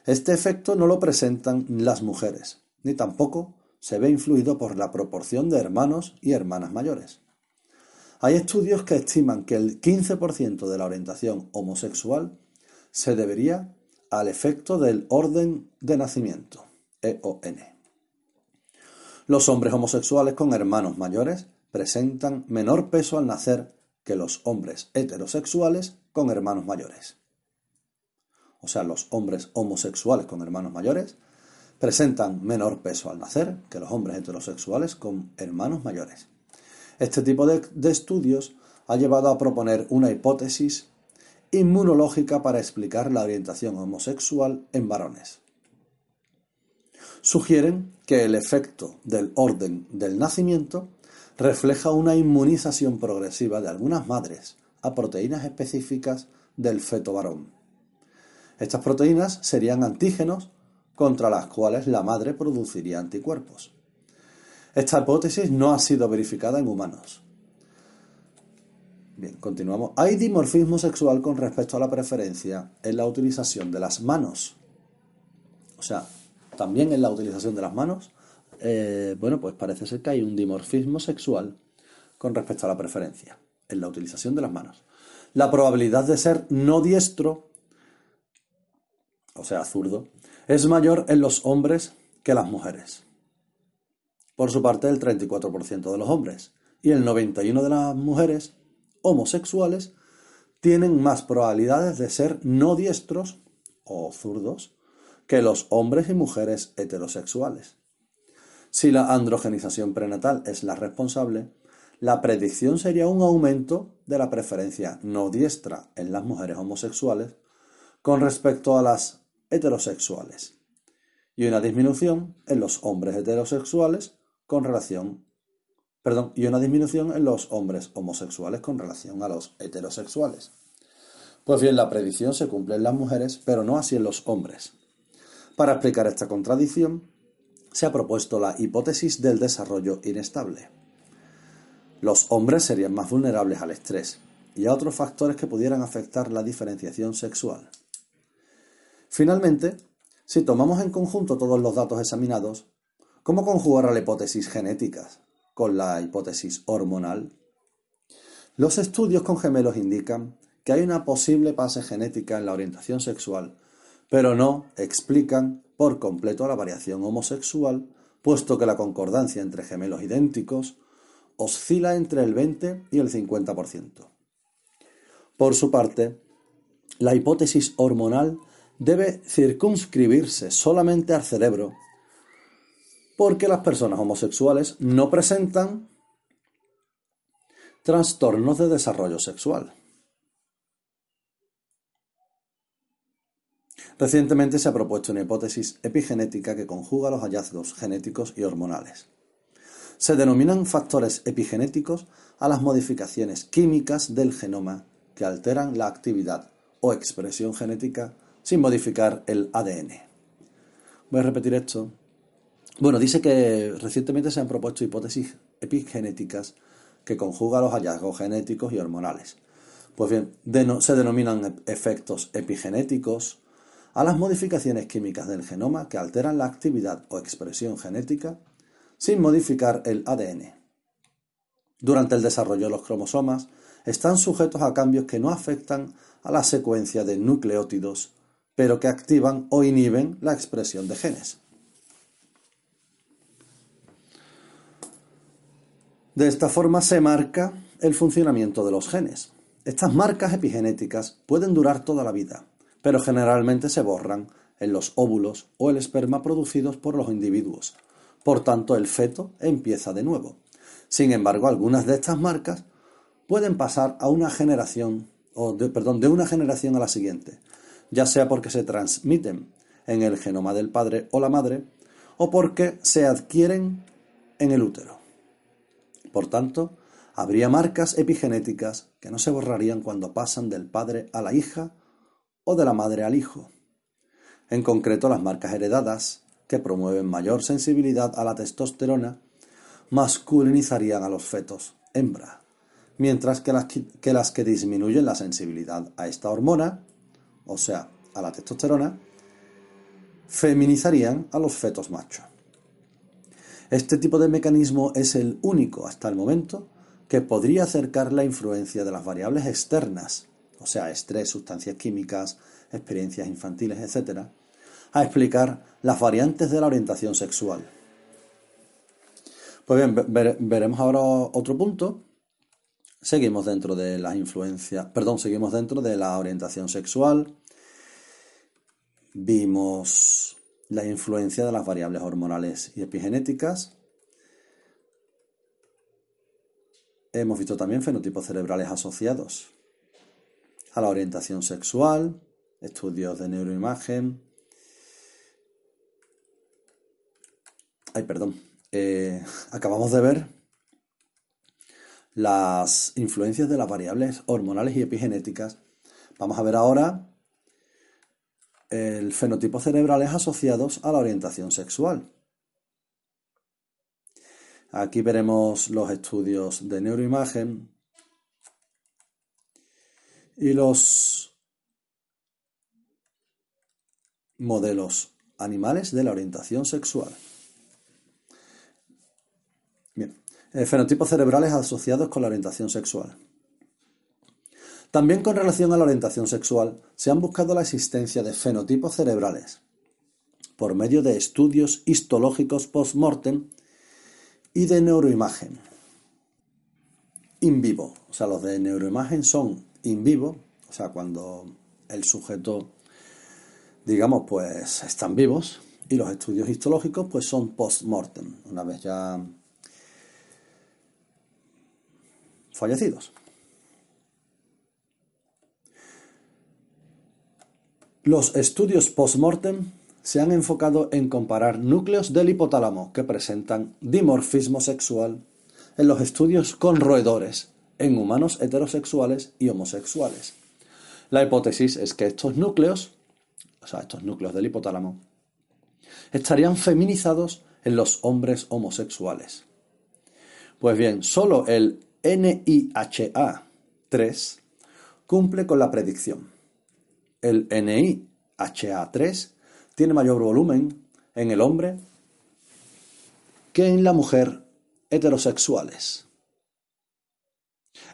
Este efecto no lo presentan las mujeres, ni tampoco se ve influido por la proporción de hermanos y hermanas mayores. Hay estudios que estiman que el 15% de la orientación homosexual se debería al efecto del orden de nacimiento, EON. Los hombres homosexuales con hermanos mayores presentan menor peso al nacer que los hombres heterosexuales con hermanos mayores. O sea, los hombres homosexuales con hermanos mayores presentan menor peso al nacer que los hombres heterosexuales con hermanos mayores. Este tipo de, de estudios ha llevado a proponer una hipótesis inmunológica para explicar la orientación homosexual en varones sugieren que el efecto del orden del nacimiento refleja una inmunización progresiva de algunas madres a proteínas específicas del feto varón. Estas proteínas serían antígenos contra las cuales la madre produciría anticuerpos. Esta hipótesis no ha sido verificada en humanos. Bien, continuamos. Hay dimorfismo sexual con respecto a la preferencia en la utilización de las manos. O sea, también en la utilización de las manos, eh, bueno, pues parece ser que hay un dimorfismo sexual con respecto a la preferencia en la utilización de las manos. La probabilidad de ser no diestro, o sea, zurdo, es mayor en los hombres que las mujeres. Por su parte, el 34% de los hombres y el 91% de las mujeres homosexuales tienen más probabilidades de ser no diestros o zurdos que los hombres y mujeres heterosexuales. Si la androgenización prenatal es la responsable, la predicción sería un aumento de la preferencia no diestra en las mujeres homosexuales con respecto a las heterosexuales y una disminución en los hombres heterosexuales con relación perdón, y una disminución en los hombres homosexuales con relación a los heterosexuales. Pues bien, la predicción se cumple en las mujeres, pero no así en los hombres. Para explicar esta contradicción, se ha propuesto la hipótesis del desarrollo inestable. Los hombres serían más vulnerables al estrés y a otros factores que pudieran afectar la diferenciación sexual. Finalmente, si tomamos en conjunto todos los datos examinados, ¿cómo conjugar la hipótesis genética con la hipótesis hormonal? Los estudios con gemelos indican que hay una posible base genética en la orientación sexual pero no explican por completo la variación homosexual, puesto que la concordancia entre gemelos idénticos oscila entre el 20 y el 50%. Por su parte, la hipótesis hormonal debe circunscribirse solamente al cerebro, porque las personas homosexuales no presentan trastornos de desarrollo sexual. Recientemente se ha propuesto una hipótesis epigenética que conjuga los hallazgos genéticos y hormonales. Se denominan factores epigenéticos a las modificaciones químicas del genoma que alteran la actividad o expresión genética sin modificar el ADN. Voy a repetir esto. Bueno, dice que recientemente se han propuesto hipótesis epigenéticas que conjugan los hallazgos genéticos y hormonales. Pues bien, se denominan efectos epigenéticos a las modificaciones químicas del genoma que alteran la actividad o expresión genética sin modificar el ADN. durante el desarrollo de los cromosomas, están sujetos a cambios que no afectan a la secuencia de nucleótidos, pero que activan o inhiben la expresión de genes. De esta forma se marca el funcionamiento de los genes. Estas marcas epigenéticas pueden durar toda la vida, pero generalmente se borran en los óvulos o el esperma producidos por los individuos. Por tanto, el feto empieza de nuevo. Sin embargo, algunas de estas marcas pueden pasar a una generación, o de, perdón, de una generación a la siguiente, ya sea porque se transmiten en el genoma del padre o la madre, o porque se adquieren en el útero. Por tanto, habría marcas epigenéticas que no se borrarían cuando pasan del padre a la hija o de la madre al hijo. En concreto, las marcas heredadas, que promueven mayor sensibilidad a la testosterona, masculinizarían a los fetos, hembra, mientras que las que, las que disminuyen la sensibilidad a esta hormona, o sea, a la testosterona, feminizarían a los fetos machos. Este tipo de mecanismo es el único hasta el momento que podría acercar la influencia de las variables externas, o sea, estrés, sustancias químicas, experiencias infantiles, etc., a explicar las variantes de la orientación sexual. Pues bien, veremos ahora otro punto. Seguimos dentro de las influencias, perdón, seguimos dentro de la orientación sexual. Vimos la influencia de las variables hormonales y epigenéticas. Hemos visto también fenotipos cerebrales asociados a la orientación sexual, estudios de neuroimagen. Ay, perdón. Eh, acabamos de ver las influencias de las variables hormonales y epigenéticas. Vamos a ver ahora el fenotipo cerebrales asociados a la orientación sexual. Aquí veremos los estudios de neuroimagen y los modelos animales de la orientación sexual. Bien, fenotipos cerebrales asociados con la orientación sexual. También con relación a la orientación sexual, se han buscado la existencia de fenotipos cerebrales por medio de estudios histológicos post-mortem y de neuroimagen. In vivo, o sea, los de neuroimagen son in vivo, o sea, cuando el sujeto, digamos, pues están vivos, y los estudios histológicos, pues son post-mortem, una vez ya fallecidos. Los estudios post-mortem se han enfocado en comparar núcleos del hipotálamo que presentan dimorfismo sexual en los estudios con roedores en humanos heterosexuales y homosexuales. La hipótesis es que estos núcleos, o sea, estos núcleos del hipotálamo, estarían feminizados en los hombres homosexuales. Pues bien, solo el NIHA3 cumple con la predicción. El NIHA3 tiene mayor volumen en el hombre que en la mujer heterosexuales.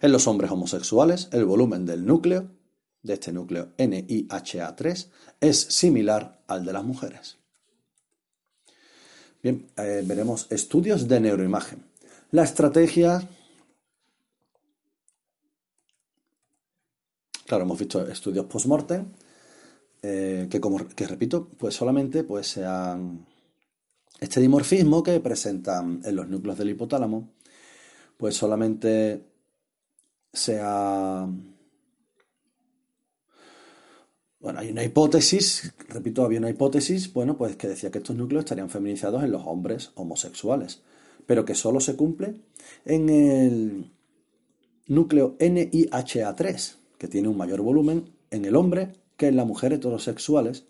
En los hombres homosexuales, el volumen del núcleo, de este núcleo NIHA3, es similar al de las mujeres. Bien, eh, veremos estudios de neuroimagen. La estrategia Claro, hemos visto estudios post-mortem eh, que, que repito, pues solamente pues sean este dimorfismo que presentan en los núcleos del hipotálamo, pues solamente sea bueno, hay una hipótesis, repito, había una hipótesis, bueno, pues que decía que estos núcleos estarían feminizados en los hombres homosexuales, pero que solo se cumple en el núcleo NIHA3, que tiene un mayor volumen en el hombre que en la mujer heterosexuales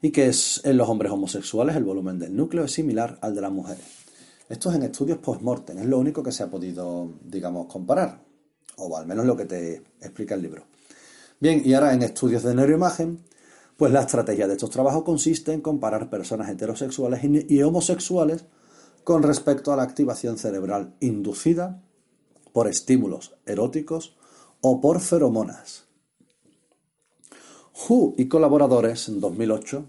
y que es, en los hombres homosexuales el volumen del núcleo es similar al de las mujeres. Esto es en estudios post-mortem, es lo único que se ha podido, digamos, comparar, o al menos lo que te explica el libro. Bien, y ahora en estudios de neuroimagen, pues la estrategia de estos trabajos consiste en comparar personas heterosexuales y homosexuales con respecto a la activación cerebral inducida por estímulos eróticos o por feromonas. Hu y colaboradores en 2008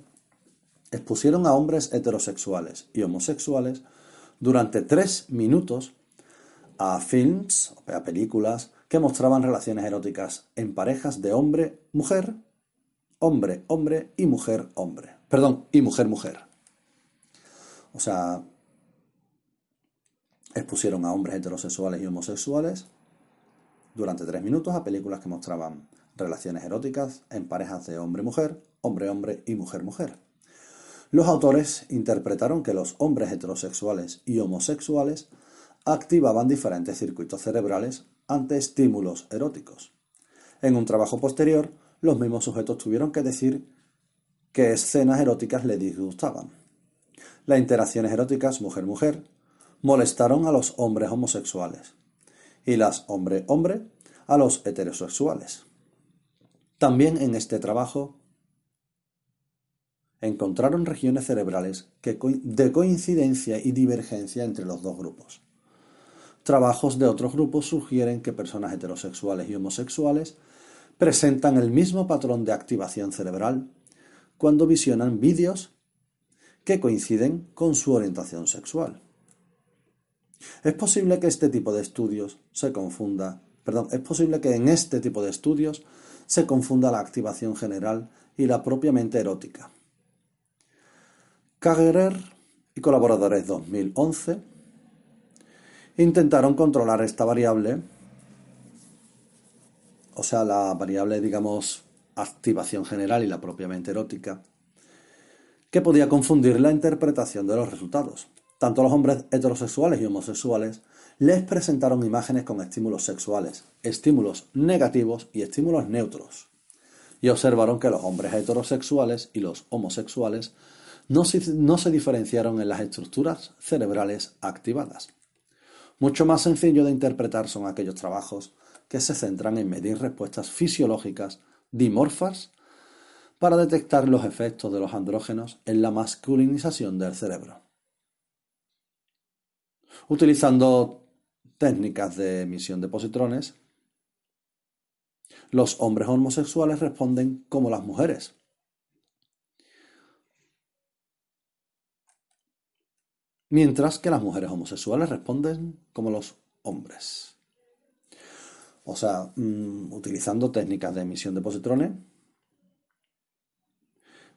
expusieron a hombres heterosexuales y homosexuales durante tres minutos a films, a películas, que mostraban relaciones eróticas en parejas de hombre-mujer, hombre-hombre y mujer-hombre. Perdón, y mujer-mujer. O sea, expusieron a hombres heterosexuales y homosexuales durante tres minutos a películas que mostraban relaciones eróticas en parejas de hombre-mujer, hombre-hombre y mujer-mujer. Los autores interpretaron que los hombres heterosexuales y homosexuales activaban diferentes circuitos cerebrales ante estímulos eróticos. En un trabajo posterior, los mismos sujetos tuvieron que decir qué escenas eróticas les disgustaban. Las interacciones eróticas mujer-mujer molestaron a los hombres homosexuales y las hombre-hombre a los heterosexuales. También en este trabajo encontraron regiones cerebrales de coincidencia y divergencia entre los dos grupos. Trabajos de otros grupos sugieren que personas heterosexuales y homosexuales presentan el mismo patrón de activación cerebral cuando visionan vídeos que coinciden con su orientación sexual. Es posible que este tipo de estudios se confunda, perdón, es posible que en este tipo de estudios se confunda la activación general y la propiamente erótica. Kagerer y colaboradores 2011 intentaron controlar esta variable, o sea, la variable, digamos, activación general y la propiamente erótica, que podía confundir la interpretación de los resultados. Tanto los hombres heterosexuales y homosexuales les presentaron imágenes con estímulos sexuales, estímulos negativos y estímulos neutros. Y observaron que los hombres heterosexuales y los homosexuales no se, no se diferenciaron en las estructuras cerebrales activadas. Mucho más sencillo de interpretar son aquellos trabajos que se centran en medir respuestas fisiológicas dimorfas para detectar los efectos de los andrógenos en la masculinización del cerebro. Utilizando técnicas de emisión de positrones, los hombres homosexuales responden como las mujeres, mientras que las mujeres homosexuales responden como los hombres. O sea, mm, utilizando técnicas de emisión de positrones,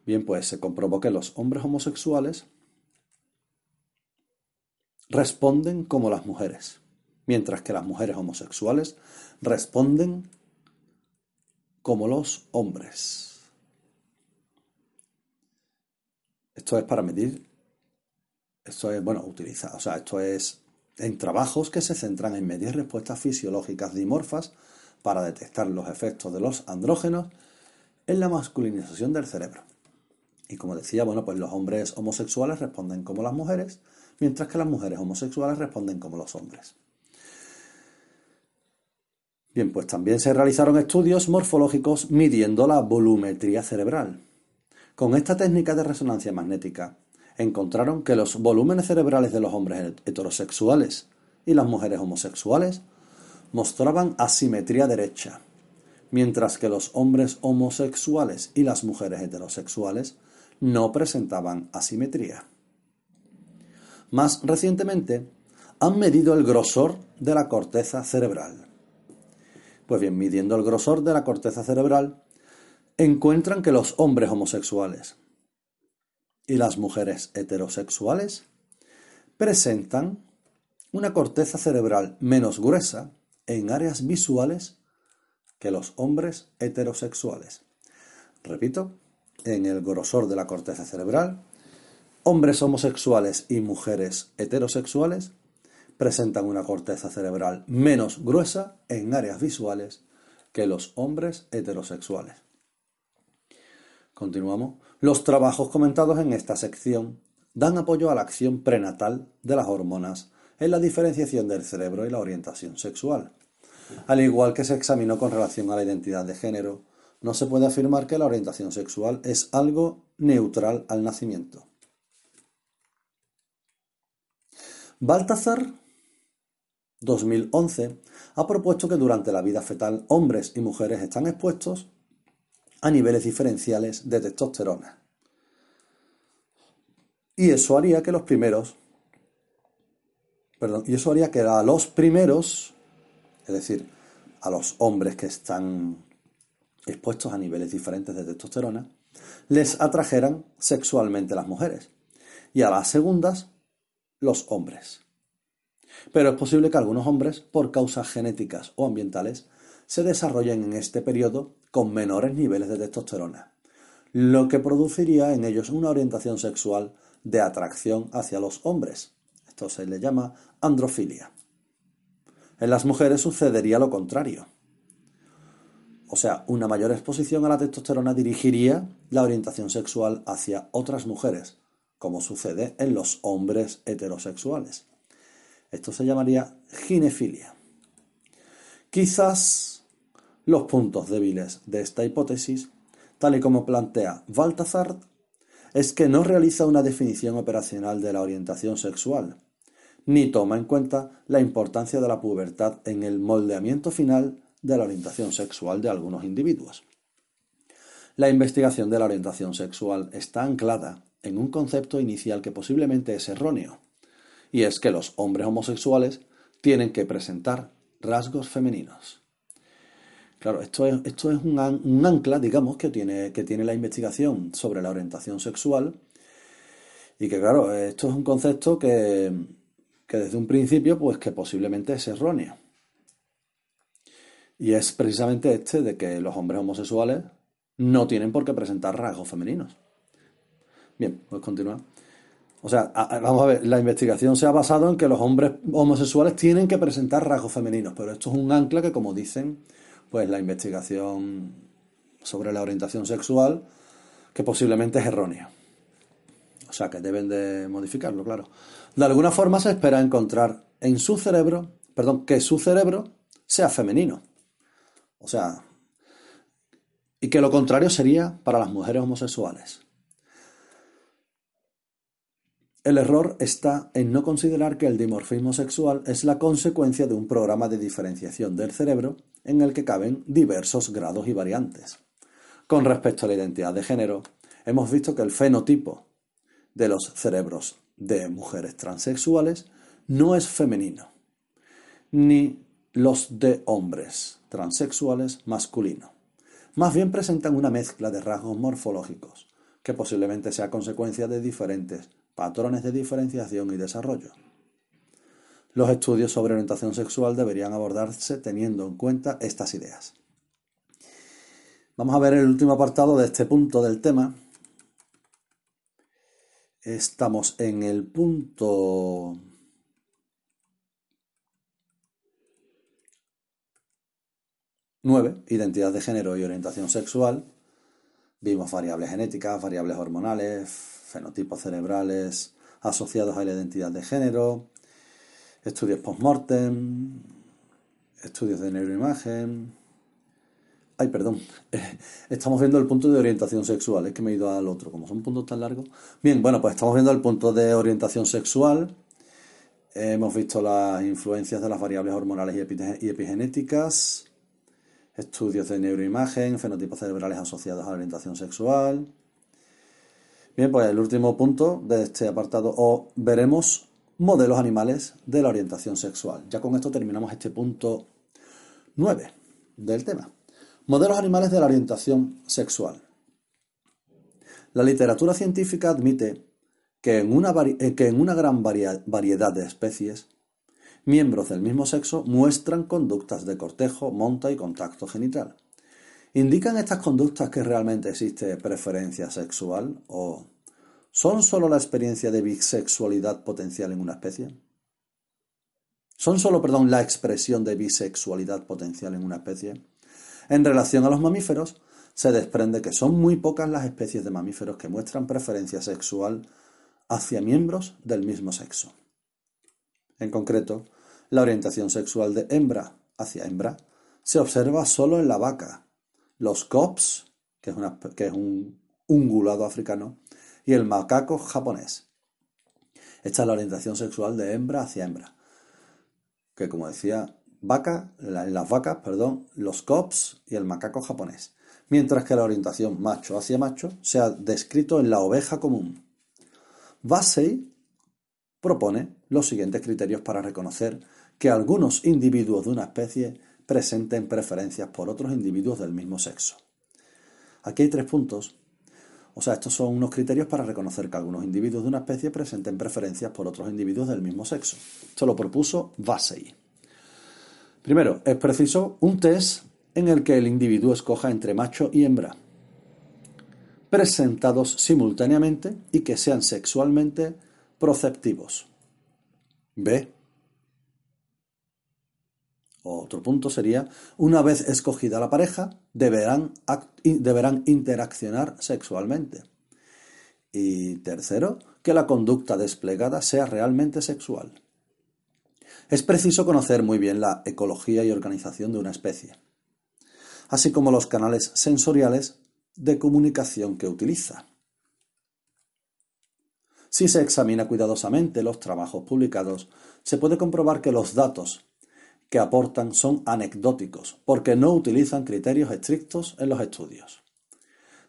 bien, pues se comprobó que los hombres homosexuales responden como las mujeres, mientras que las mujeres homosexuales responden como los hombres. Esto es para medir esto es, bueno, utiliza, o sea, esto es en trabajos que se centran en medir respuestas fisiológicas dimorfas para detectar los efectos de los andrógenos en la masculinización del cerebro. Y como decía, bueno, pues los hombres homosexuales responden como las mujeres, mientras que las mujeres homosexuales responden como los hombres. Bien, pues también se realizaron estudios morfológicos midiendo la volumetría cerebral. Con esta técnica de resonancia magnética encontraron que los volúmenes cerebrales de los hombres heterosexuales y las mujeres homosexuales mostraban asimetría derecha, mientras que los hombres homosexuales y las mujeres heterosexuales no presentaban asimetría. Más recientemente, han medido el grosor de la corteza cerebral. Pues bien, midiendo el grosor de la corteza cerebral, encuentran que los hombres homosexuales y las mujeres heterosexuales presentan una corteza cerebral menos gruesa en áreas visuales que los hombres heterosexuales. Repito, en el grosor de la corteza cerebral, hombres homosexuales y mujeres heterosexuales presentan una corteza cerebral menos gruesa en áreas visuales que los hombres heterosexuales. Continuamos. Los trabajos comentados en esta sección dan apoyo a la acción prenatal de las hormonas en la diferenciación del cerebro y la orientación sexual. Al igual que se examinó con relación a la identidad de género, no se puede afirmar que la orientación sexual es algo neutral al nacimiento. Baltasar 2011, ha propuesto que durante la vida fetal hombres y mujeres están expuestos a niveles diferenciales de testosterona. Y eso haría que los primeros, perdón, y eso haría que a los primeros, es decir, a los hombres que están expuestos a niveles diferentes de testosterona, les atrajeran sexualmente las mujeres y a las segundas los hombres. Pero es posible que algunos hombres, por causas genéticas o ambientales, se desarrollen en este periodo con menores niveles de testosterona, lo que produciría en ellos una orientación sexual de atracción hacia los hombres. Esto se le llama androfilia. En las mujeres sucedería lo contrario. O sea, una mayor exposición a la testosterona dirigiría la orientación sexual hacia otras mujeres, como sucede en los hombres heterosexuales. Esto se llamaría ginefilia. Quizás los puntos débiles de esta hipótesis, tal y como plantea Balthazar, es que no realiza una definición operacional de la orientación sexual, ni toma en cuenta la importancia de la pubertad en el moldeamiento final de la orientación sexual de algunos individuos. La investigación de la orientación sexual está anclada en un concepto inicial que posiblemente es erróneo, y es que los hombres homosexuales tienen que presentar rasgos femeninos. Claro, esto es, esto es un, ancla, digamos, que tiene, que tiene la investigación sobre la orientación sexual, y que claro, esto es un concepto que, que desde un principio, pues que posiblemente es erróneo. Y es precisamente este de que los hombres homosexuales no tienen por qué presentar rasgos femeninos. Bien, pues continúa. O sea, vamos a ver, la investigación se ha basado en que los hombres homosexuales tienen que presentar rasgos femeninos, pero esto es un ancla que, como dicen, pues la investigación sobre la orientación sexual, que posiblemente es errónea. O sea, que deben de modificarlo, claro. De alguna forma se espera encontrar en su cerebro, perdón, que su cerebro sea femenino. O sea, y que lo contrario sería para las mujeres homosexuales. El error está en no considerar que el dimorfismo sexual es la consecuencia de un programa de diferenciación del cerebro en el que caben diversos grados y variantes. Con respecto a la identidad de género, hemos visto que el fenotipo de los cerebros de mujeres transexuales no es femenino, ni los de hombres transexuales masculino. Más bien presentan una mezcla de rasgos morfológicos, que posiblemente sea consecuencia de diferentes patrones de diferenciación y desarrollo. Los estudios sobre orientación sexual deberían abordarse teniendo en cuenta estas ideas. Vamos a ver el último apartado de este punto del tema. Estamos en el punto 9. Identidad de género y orientación sexual. Vimos variables genéticas, variables hormonales, fenotipos cerebrales asociados a la identidad de género, estudios post-mortem, estudios de neuroimagen. Ay, perdón. Estamos viendo el punto de orientación sexual. Es que me he ido al otro, como son puntos tan largos. Bien, bueno, pues estamos viendo el punto de orientación sexual. Hemos visto las influencias de las variables hormonales y epigenéticas estudios de neuroimagen, fenotipos cerebrales asociados a la orientación sexual. Bien, pues el último punto de este apartado, o veremos modelos animales de la orientación sexual. Ya con esto terminamos este punto 9 del tema. Modelos animales de la orientación sexual. La literatura científica admite que en una, eh, que en una gran variedad de especies miembros del mismo sexo muestran conductas de cortejo, monta y contacto genital. ¿Indican estas conductas que realmente existe preferencia sexual o son solo la experiencia de bisexualidad potencial en una especie? ¿Son solo, perdón, la expresión de bisexualidad potencial en una especie? En relación a los mamíferos, se desprende que son muy pocas las especies de mamíferos que muestran preferencia sexual hacia miembros del mismo sexo. En concreto, la orientación sexual de hembra hacia hembra se observa solo en la vaca, los cops, que es, un ungulado africano, y el macaco japonés. Esta es la orientación sexual de hembra hacia hembra. que como decía, vaca, las vacas, perdón, los cops y el macaco japonés, mientras que la orientación macho hacia macho se ha descrito en la oveja común. Vassey propone los siguientes criterios para reconocer que algunos individuos de una especie presenten preferencias por otros individuos del mismo sexo. Aquí hay tres puntos. O sea, estos son unos criterios para reconocer que algunos individuos de una especie presenten preferencias por otros individuos del mismo sexo. Esto lo propuso Vassey. Primero, es preciso un test en el que el individuo escoja entre macho y hembra, presentados simultáneamente y que sean sexualmente proceptivos. B. Otro punto sería, una vez escogida la pareja, deberán, deberán interaccionar sexualmente. Y tercero, que la conducta desplegada sea realmente sexual. Es preciso conocer muy bien la ecología y organización de una especie, así como los canales sensoriales de comunicación que utiliza. Si se examina cuidadosamente los trabajos publicados, se puede comprobar que los datos que aportan son anecdóticos, porque no utilizan criterios estrictos en los estudios.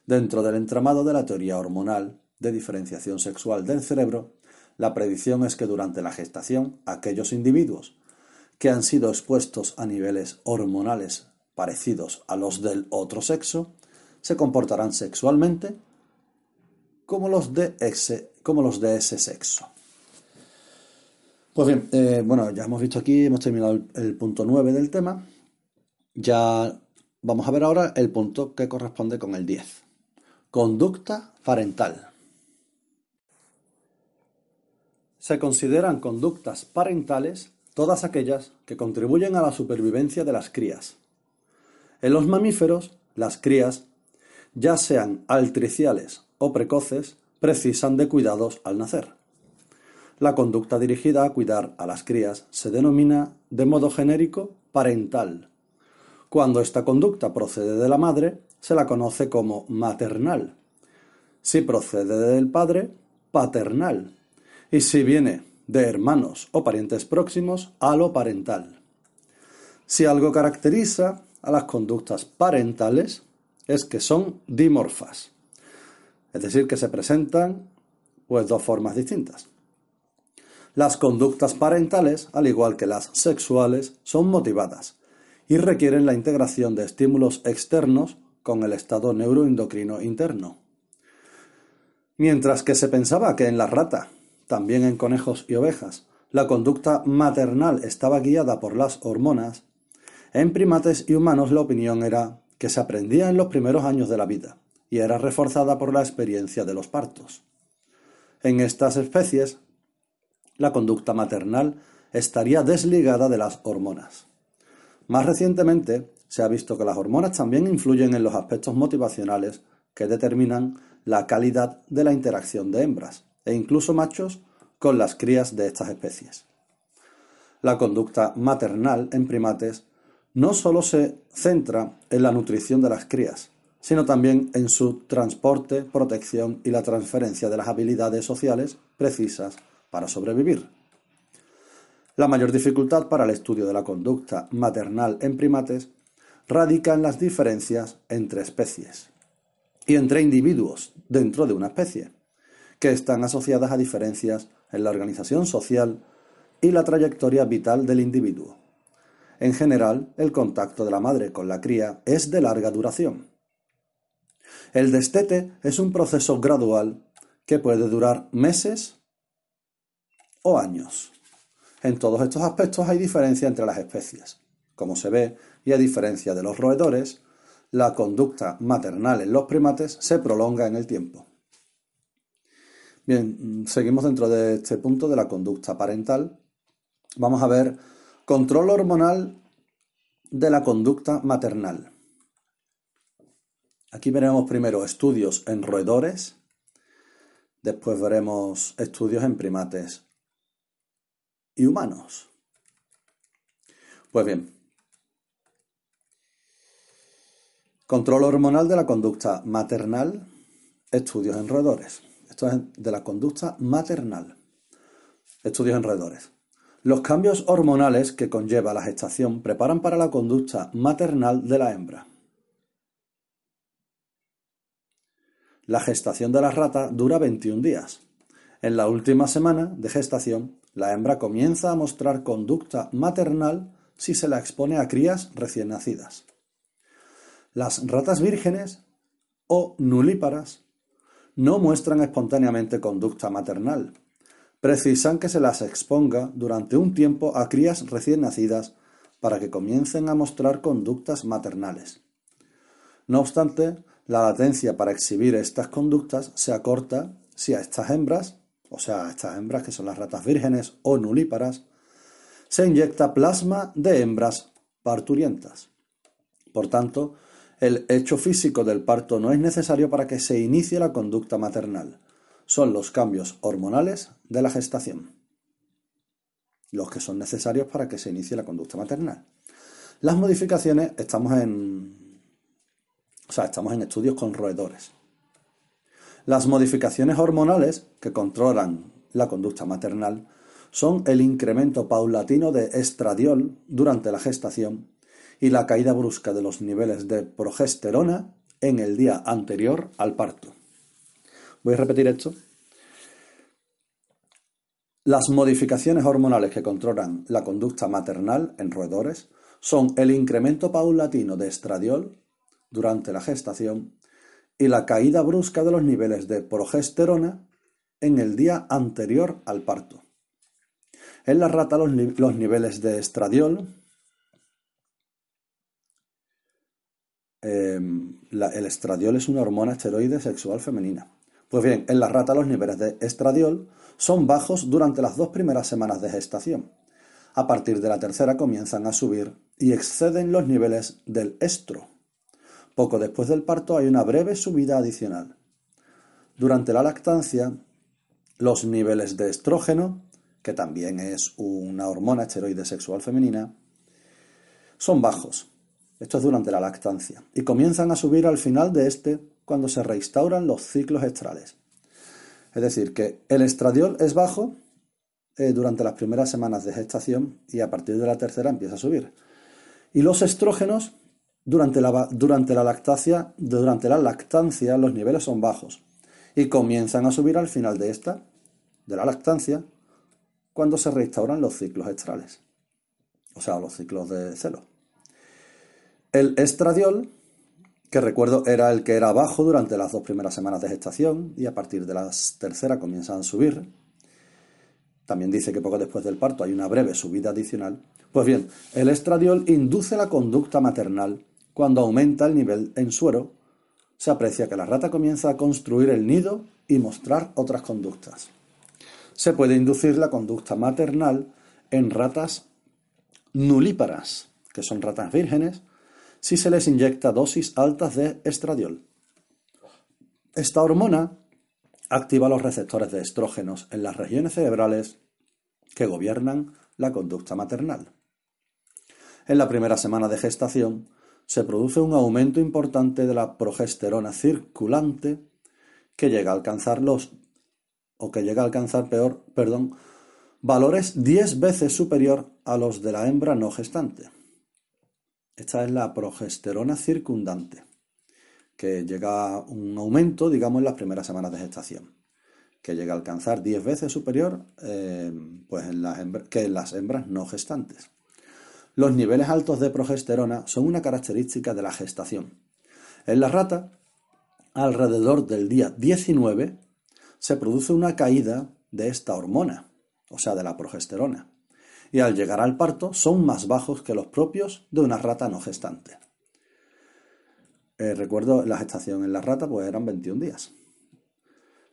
Dentro del entramado de la teoría hormonal de diferenciación sexual del cerebro, la predicción es que durante la gestación aquellos individuos que han sido expuestos a niveles hormonales parecidos a los del otro sexo se comportarán sexualmente como los de ese, como los de ese sexo. Pues bien, eh, bueno, ya hemos visto aquí, hemos terminado el, punto 9 del tema. Ya vamos a ver ahora el punto que corresponde con el 10. Conducta parental. Se consideran conductas parentales todas aquellas que contribuyen a la supervivencia de las crías. En los mamíferos, las crías, ya sean altriciales o precoces, precisan de cuidados al nacer. La conducta dirigida a cuidar a las crías se denomina de modo genérico parental. Cuando esta conducta procede de la madre, se la conoce como maternal. Si procede del padre, paternal. Y si viene de hermanos o parientes próximos, aloparental. Si algo caracteriza a las conductas parentales es que son dimorfas, es decir, que se presentan pues dos formas distintas. Las conductas parentales, al igual que las sexuales, son motivadas y requieren la integración de estímulos externos con el estado neuroendocrino interno. Mientras que se pensaba que en la rata, también en conejos y ovejas, la conducta maternal estaba guiada por las hormonas, en primates y humanos la opinión era que se aprendía en los primeros años de la vida y era reforzada por la experiencia de los partos. En estas especies, la conducta maternal estaría desligada de las hormonas. Más recientemente, se ha visto que las hormonas también influyen en los aspectos motivacionales que determinan la calidad de la interacción de hembras e incluso machos con las crías de estas especies. La conducta maternal en primates no solo se centra en la nutrición de las crías, sino también en su transporte, protección y la transferencia de las habilidades sociales precisas para sobrevivir. La mayor dificultad para el estudio de la conducta maternal en primates radica en las diferencias entre especies y entre individuos dentro de una especie, que están asociadas a diferencias en la organización social y la trayectoria vital del individuo. En general, el contacto de la madre con la cría es de larga duración. El destete es un proceso gradual que puede durar meses o años. En todos estos aspectos hay diferencia entre las especies. Como se ve, y a diferencia de los roedores, la conducta maternal en los primates se prolonga en el tiempo. Bien, seguimos dentro de este punto de la conducta parental. Vamos a ver control hormonal de la conducta maternal. Aquí veremos primero estudios en roedores, después veremos estudios en primates humanos. Pues bien, control hormonal de la conducta maternal, estudios en roedores. Esto es de la conducta maternal, estudios en roedores. Los cambios hormonales que conlleva la gestación preparan para la conducta maternal de la hembra. La gestación de la rata dura 21 días. En la última semana de gestación, la hembra comienza a mostrar conducta maternal si se la expone a crías recién nacidas. Las ratas vírgenes o nulíparas no muestran espontáneamente conducta maternal. Precisan que se las exponga durante un tiempo a crías recién nacidas para que comiencen a mostrar conductas maternales. No obstante, la latencia para exhibir estas conductas se acorta si a estas hembras, o sea, estas hembras que son las ratas vírgenes o nulíparas, se inyecta plasma de hembras parturientas. Por tanto, el hecho físico del parto no es necesario para que se inicie la conducta maternal. Son los cambios hormonales de la gestación los que son necesarios para que se inicie la conducta maternal. Las modificaciones estamos en o sea, estamos en estudios con roedores. Las modificaciones hormonales que controlan la conducta maternal son el incremento paulatino de estradiol durante la gestación y la caída brusca de los niveles de progesterona en el día anterior al parto. Voy a repetir esto. Las modificaciones hormonales que controlan la conducta maternal en roedores son el incremento paulatino de estradiol durante la gestación y la caída brusca de los niveles de progesterona en el día anterior al parto. En la rata los, niveles de estradiol Em, el estradiol es una hormona esteroide sexual femenina. Pues bien, en la rata los niveles de estradiol son bajos durante las dos primeras semanas de gestación. A partir de la tercera comienzan a subir y exceden los niveles del estro. Poco después del parto hay una breve subida adicional. Durante la lactancia, los niveles de estrógeno, que también es una hormona esteroide sexual femenina, son bajos, esto es durante la lactancia. Y comienzan a subir al final de este cuando se reinstauran los ciclos estrales. Es decir, que el estradiol es bajo eh, durante las primeras semanas de gestación y a partir de la tercera empieza a subir. Y los estrógenos durante la, durante la lactancia, durante la lactancia los niveles son bajos y comienzan a subir al final de esta, de la lactancia, cuando se reinstauran los ciclos estrales, o sea, los ciclos de celo. El estradiol, que recuerdo era el que era bajo durante las dos primeras semanas de gestación y a partir de la tercera comienzan a subir. También dice que poco después del parto hay una breve subida adicional. Pues bien, el estradiol induce la conducta maternal. Cuando aumenta el nivel en suero, se aprecia que la rata comienza a construir el nido y mostrar otras conductas. Se puede inducir la conducta maternal en ratas nulíparas, que son ratas vírgenes, si se les inyecta dosis altas de estradiol. Esta hormona activa los receptores de estrógenos en las regiones cerebrales que gobiernan la conducta maternal. En la primera semana de gestación se produce un aumento importante de la progesterona circulante que llega a alcanzar los o que llega a alcanzar peor, perdón, valores 10 veces superior a los de la hembra no gestante. Esta es la progesterona circundante, que llega a un aumento, digamos, en las primeras semanas de gestación, que llega a alcanzar 10 veces superior eh, pues en las que en las hembras no gestantes. Los niveles altos de progesterona son una característica de la gestación. En la rata, alrededor del día 19, se produce una caída de esta hormona, o sea, de la progesterona y al llegar al parto son más bajos que los propios de una rata no gestante. Eh, recuerdo la gestación en la rata, pues eran 21 días.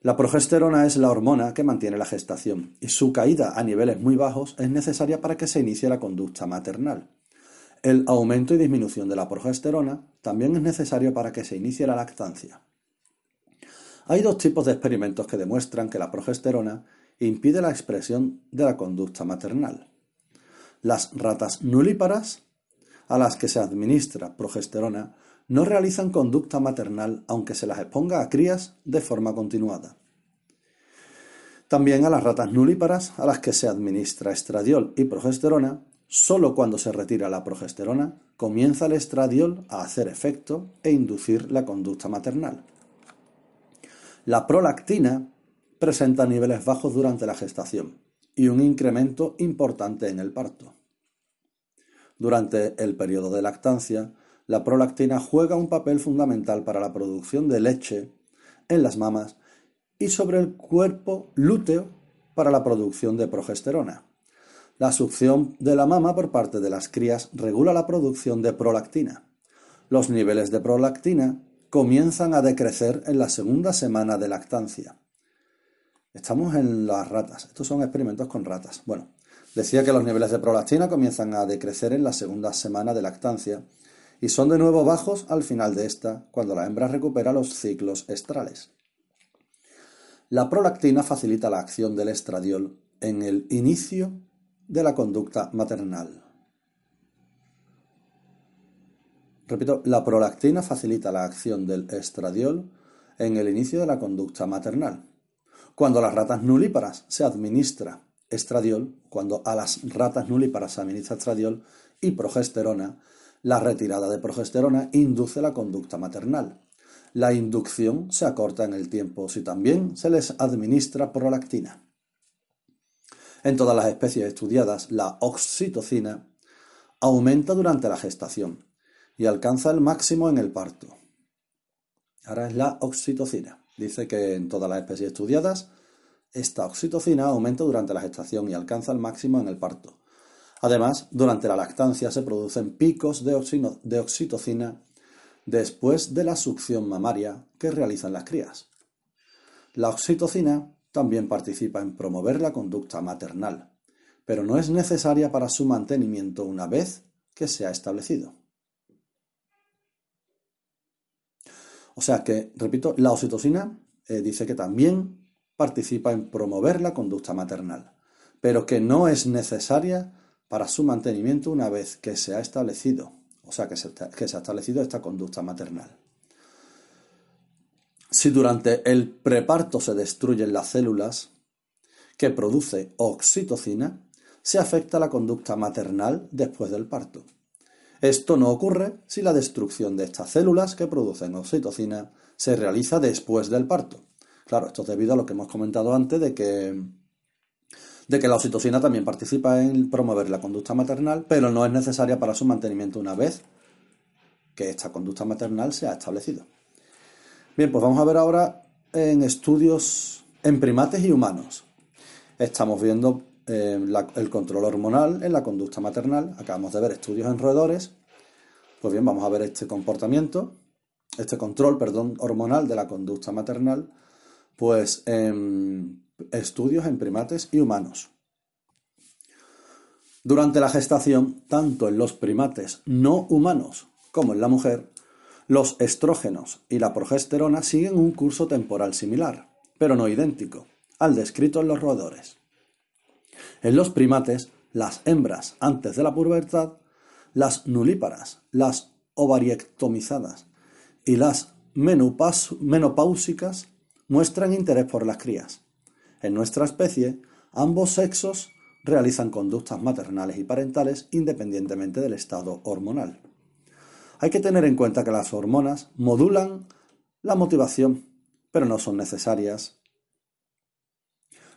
La progesterona es la hormona que mantiene la gestación y su caída a niveles muy bajos es necesaria para que se inicie la conducta maternal. El aumento y disminución de la progesterona también es necesario para que se inicie la lactancia. Hay dos tipos de experimentos que demuestran que la progesterona impide la expresión de la conducta maternal. Las ratas nulíparas, a las que se administra progesterona, no realizan conducta maternal aunque se las exponga a crías de forma continuada. También a las ratas nulíparas, a las que se administra estradiol y progesterona, solo cuando se retira la progesterona comienza el estradiol a hacer efecto e inducir la conducta maternal. La prolactina presenta niveles bajos durante la gestación y un incremento importante en el parto. Durante el periodo de lactancia, la prolactina juega un papel fundamental para la producción de leche en las mamas y sobre el cuerpo lúteo para la producción de progesterona. La succión de la mama por parte de las crías regula la producción de prolactina. Los niveles de prolactina comienzan a decrecer en la segunda semana de lactancia. Estamos en las ratas. Estos son experimentos con ratas. Bueno, decía que los niveles de prolactina comienzan a decrecer en la segunda semana de lactancia y son de nuevo bajos al final de esta, cuando la hembra recupera los ciclos estrales. La prolactina facilita la acción del estradiol en el inicio de la conducta maternal. Repito, la prolactina facilita la acción del estradiol en el inicio de la conducta maternal. Cuando a las ratas nulíparas se administra estradiol, cuando a las ratas nulíparas se administra estradiol y progesterona, la retirada de progesterona induce la conducta maternal. La inducción se acorta en el tiempo si también se les administra prolactina. En todas las especies estudiadas, la oxitocina aumenta durante la gestación y alcanza el máximo en el parto. Ahora es la oxitocina. Dice que en todas las especies estudiadas, esta oxitocina aumenta durante la gestación y alcanza el máximo en el parto. Además, durante la lactancia se producen picos de, oxitocina después de la succión mamaria que realizan las crías. La oxitocina también participa en promover la conducta maternal, pero no es necesaria para su mantenimiento una vez que se ha establecido. O sea que, repito, la oxitocina eh, dice que también participa en promover la conducta maternal, pero que no es necesaria para su mantenimiento una vez que se ha establecido, o sea, que se, ha establecido esta conducta maternal. Si durante el preparto se destruyen las células que produce oxitocina, se afecta la conducta maternal después del parto. Esto no ocurre si la destrucción de estas células que producen oxitocina se realiza después del parto. Claro, esto es debido a lo que hemos comentado antes de que, de que la oxitocina también participa en promover la conducta maternal, pero no es necesaria para su mantenimiento una vez que esta conducta maternal se ha establecido. Bien, pues vamos a ver ahora en estudios en primates y humanos. Estamos viendo eh, el control hormonal en la conducta maternal. Acabamos de ver estudios en roedores. Pues bien, vamos a ver este comportamiento, este control, perdón, hormonal de la conducta maternal, pues en estudios en primates y humanos. Durante la gestación, tanto en los primates no humanos como en la mujer, los estrógenos y la progesterona siguen un curso temporal similar, pero no idéntico, al descrito en los roedores. En los primates, las hembras antes de la pubertad, las nulíparas, las ovariectomizadas y las menopáusicas muestran interés por las crías. En nuestra especie, ambos sexos realizan conductas maternales y parentales independientemente del estado hormonal. Hay que tener en cuenta que las hormonas modulan la motivación, pero no son necesarias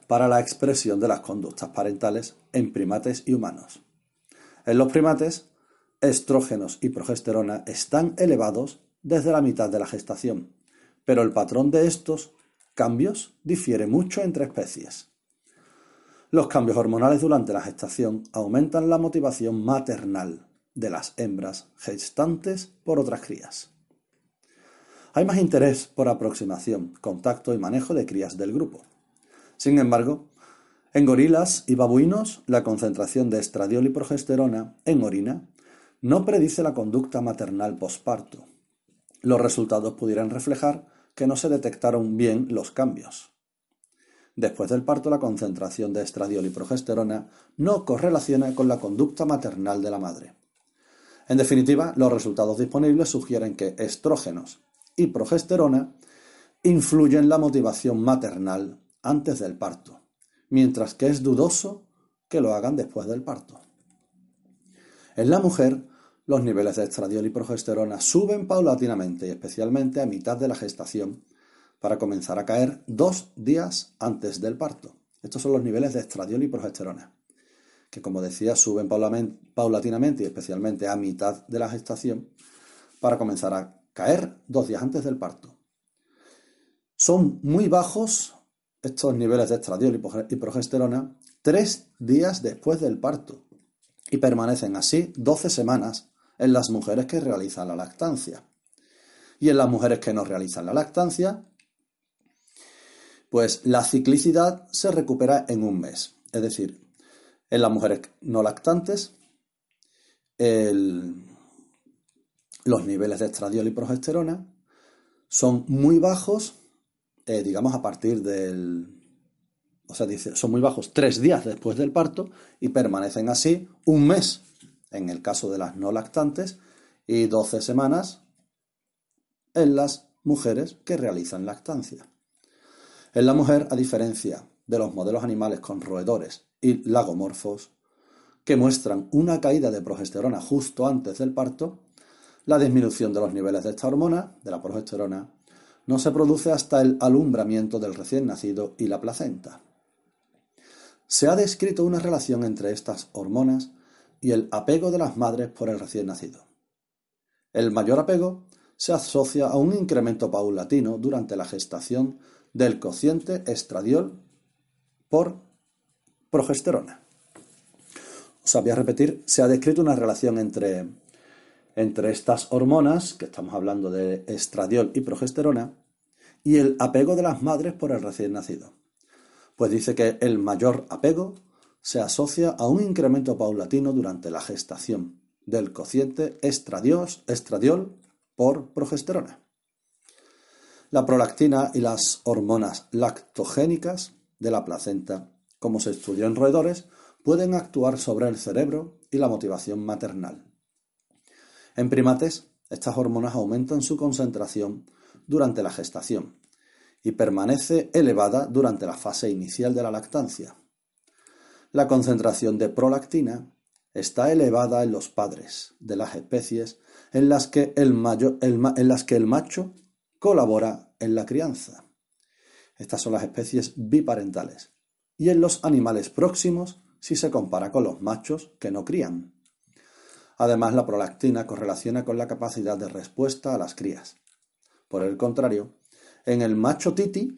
para la expresión de las conductas parentales en primates y humanos. En los primates, estrógenos y progesterona están elevados desde la mitad de la gestación, pero el patrón de estos cambios difiere mucho entre especies. Los cambios hormonales durante la gestación aumentan la motivación maternal, de las hembras gestantes por otras crías. Hay más interés por aproximación, contacto y manejo de crías del grupo. Sin embargo, en gorilas y babuinos, la concentración de estradiol y progesterona en orina no predice la conducta maternal posparto. Los resultados pudieran reflejar que no se detectaron bien los cambios. Después del parto, la concentración de estradiol y progesterona no correlaciona con la conducta maternal de la madre. En definitiva, los resultados disponibles sugieren que estrógenos y progesterona influyen en la motivación maternal antes del parto. mientras que es dudoso que lo hagan después del parto. En la mujer, los niveles de estradiol y progesterona suben paulatinamente y especialmente a mitad de la gestación para comenzar a caer dos días antes del parto. Estos son los niveles de estradiol y progesterona, que como decía suben paulatinamente y especialmente a mitad de la gestación para comenzar a caer dos días antes del parto. Son muy bajos estos niveles de estradiol y progesterona tres días después del parto y permanecen así 12 semanas en las mujeres que realizan la lactancia. Y en las mujeres que no realizan la lactancia, pues la ciclicidad se recupera en un mes. Es decir, en las mujeres no lactantes, los niveles de estradiol y progesterona son muy bajos, eh, digamos, a partir del... O sea, son muy bajos tres días después del parto y permanecen así un mes en el caso de las no lactantes y 12 semanas en las mujeres que realizan lactancia. En la mujer, a diferencia de los modelos animales con roedores y lagomorfos, que muestran una caída de progesterona justo antes del parto, la disminución de los niveles de esta hormona, de la progesterona, no se produce hasta el alumbramiento del recién nacido y la placenta. Se ha descrito una relación entre estas hormonas y el apego de las madres por el recién nacido. El mayor apego se asocia a un incremento paulatino durante la gestación del cociente estradiol por progesterona. Os voy a repetir, se ha descrito una relación entre, entre estas hormonas, que estamos hablando de estradiol y progesterona, y el apego de las madres por el recién nacido. Pues dice que el mayor apego se asocia a un incremento paulatino durante la gestación del cociente estradiol por progesterona. La prolactina y las hormonas lactogénicas de la placenta, como se estudió en roedores, pueden actuar sobre el cerebro y la motivación maternal. En primates, estas hormonas aumentan su concentración durante la gestación y permanece elevada durante la fase inicial de la lactancia. La concentración de prolactina está elevada en los padres de las especies en las que el, macho colabora en la crianza. Estas son las especies biparentales. Y en los animales próximos si se compara con los machos que no crían. Además, la prolactina correlaciona con la capacidad de respuesta a las crías. Por el contrario, en el macho titi,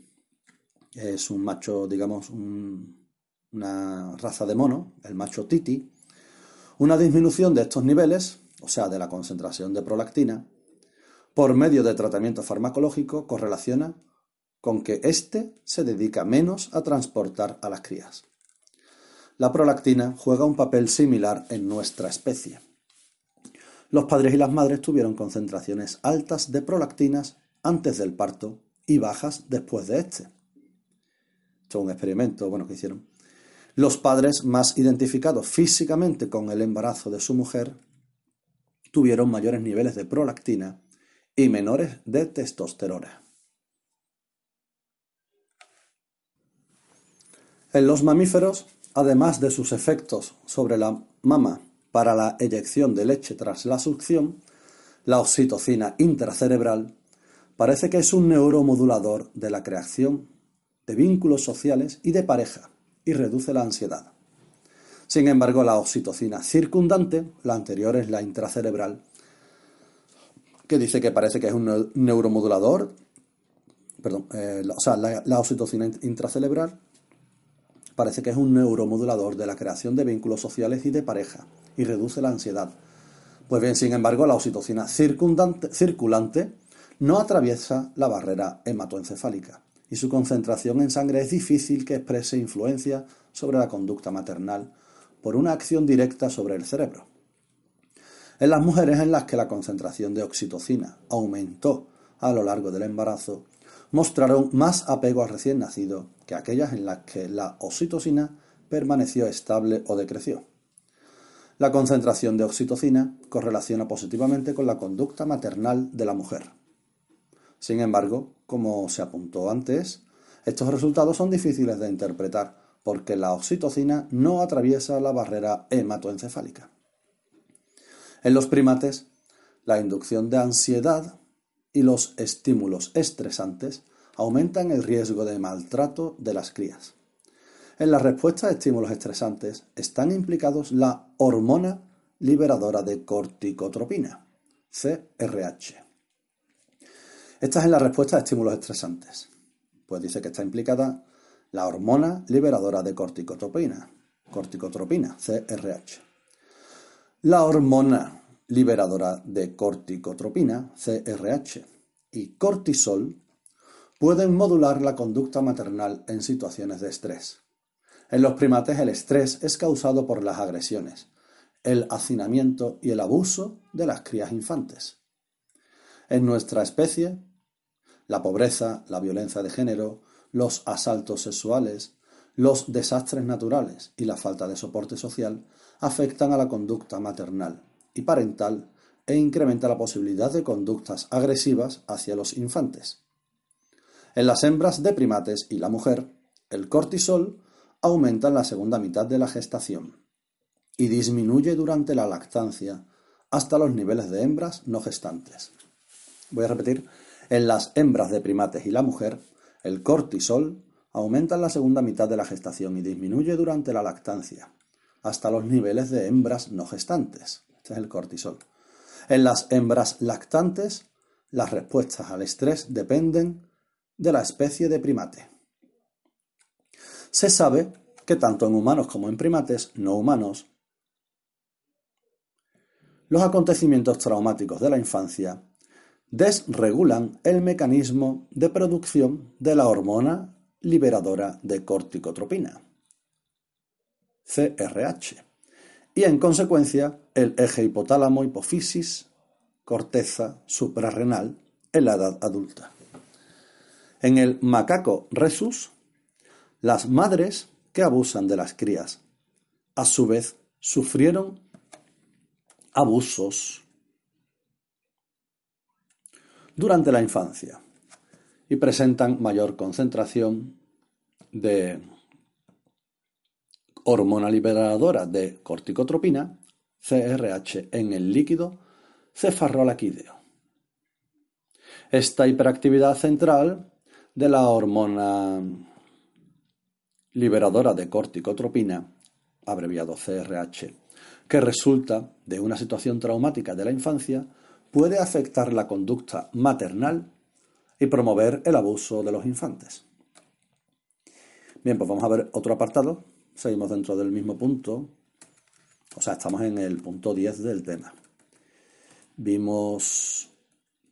es un macho, digamos, un, una raza de mono, el macho titi, una disminución de estos niveles, o sea, de la concentración de prolactina, por medio de tratamiento farmacológico correlaciona con que éste se dedica menos a transportar a las crías. La prolactina juega un papel similar en nuestra especie. Los padres y las madres tuvieron concentraciones altas de prolactinas antes del parto y bajas después de este. Esto es un experimento bueno que hicieron. Los padres más identificados físicamente con el embarazo de su mujer tuvieron mayores niveles de prolactina y menores de testosterona. En los mamíferos, además de sus efectos sobre la mama para la eyección de leche tras la succión, la oxitocina intracerebral parece que es un neuromodulador de la creación de vínculos sociales y de pareja y reduce la ansiedad. Sin embargo, la oxitocina circundante, la anterior es la intracerebral, que dice que parece que es un neuromodulador, perdón, eh, o sea, la, oxitocina intracerebral parece que es un neuromodulador de la creación de vínculos sociales y de pareja y reduce la ansiedad. Pues bien, sin embargo, la oxitocina circundante, circulante no atraviesa la barrera hematoencefálica y su concentración en sangre es difícil que exprese influencia sobre la conducta maternal por una acción directa sobre el cerebro. En las mujeres en las que la concentración de oxitocina aumentó a lo largo del embarazo, mostraron más apego al recién nacido que aquellas en las que la oxitocina permaneció estable o decreció. La concentración de oxitocina correlaciona positivamente con la conducta maternal de la mujer. Sin embargo, como se apuntó antes, estos resultados son difíciles de interpretar porque la oxitocina no atraviesa la barrera hematoencefálica. En los primates, la inducción de ansiedad y los estímulos estresantes aumentan el riesgo de maltrato de las crías. En la respuesta a estímulos estresantes están implicados la hormona liberadora de corticotropina, CRH. Esta es la respuesta a estímulos estresantes. Pues dice que está implicada la hormona liberadora de corticotropina, corticotropina, CRH. La hormona liberadora de corticotropina, CRH, y cortisol pueden modular la conducta maternal en situaciones de estrés. En los primates el estrés es causado por las agresiones, el hacinamiento y el abuso de las crías infantes. En nuestra especie, la pobreza, la violencia de género, los asaltos sexuales, los desastres naturales y la falta de soporte social afectan a la conducta maternal y parental e incrementa la posibilidad de conductas agresivas hacia los infantes. En las hembras de primates y la mujer, el cortisol aumenta en la segunda mitad de la gestación y disminuye durante la lactancia hasta los niveles de hembras no gestantes. Voy a repetir, en las hembras de primates y la mujer, el cortisol aumenta en la segunda mitad de la gestación y disminuye durante la lactancia hasta los niveles de hembras no gestantes. Este es el cortisol. En las hembras lactantes, las respuestas al estrés dependen de la especie de primate. Se sabe que tanto en humanos como en primates no humanos, los acontecimientos traumáticos de la infancia desregulan el mecanismo de producción de la hormona liberadora de corticotropina, CRH y en consecuencia el eje hipotálamo hipófisis corteza suprarrenal en la edad adulta. En el macaco resus, las madres que abusan de las crías, a su vez, sufrieron abusos durante la infancia y presentan mayor concentración de hormona liberadora de corticotropina, CRH, en el líquido cefalorraquídeo. Esta hiperactividad central de la hormona liberadora de corticotropina, abreviado CRH, que resulta de una situación traumática de la infancia, puede afectar la conducta maternal y promover el abuso de los infantes. Bien, pues vamos a ver otro apartado seguimos dentro del mismo punto, o sea, estamos en el punto 10 del tema. Vimos,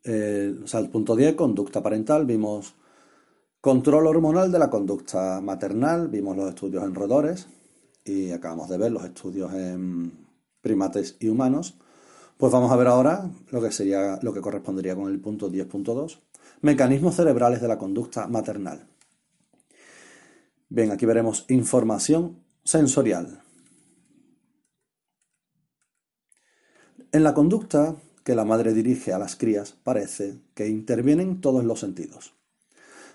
eh, o sea, el punto 10, conducta parental, vimos control hormonal de la conducta maternal, vimos los estudios en roedores y acabamos de ver los estudios en primates y humanos. Pues vamos a ver ahora lo que sería lo que correspondería con el punto 10.2, mecanismos cerebrales de la conducta maternal. Bien, aquí veremos información sensorial. En la conducta que la madre dirige a las crías parece que intervienen todos los sentidos.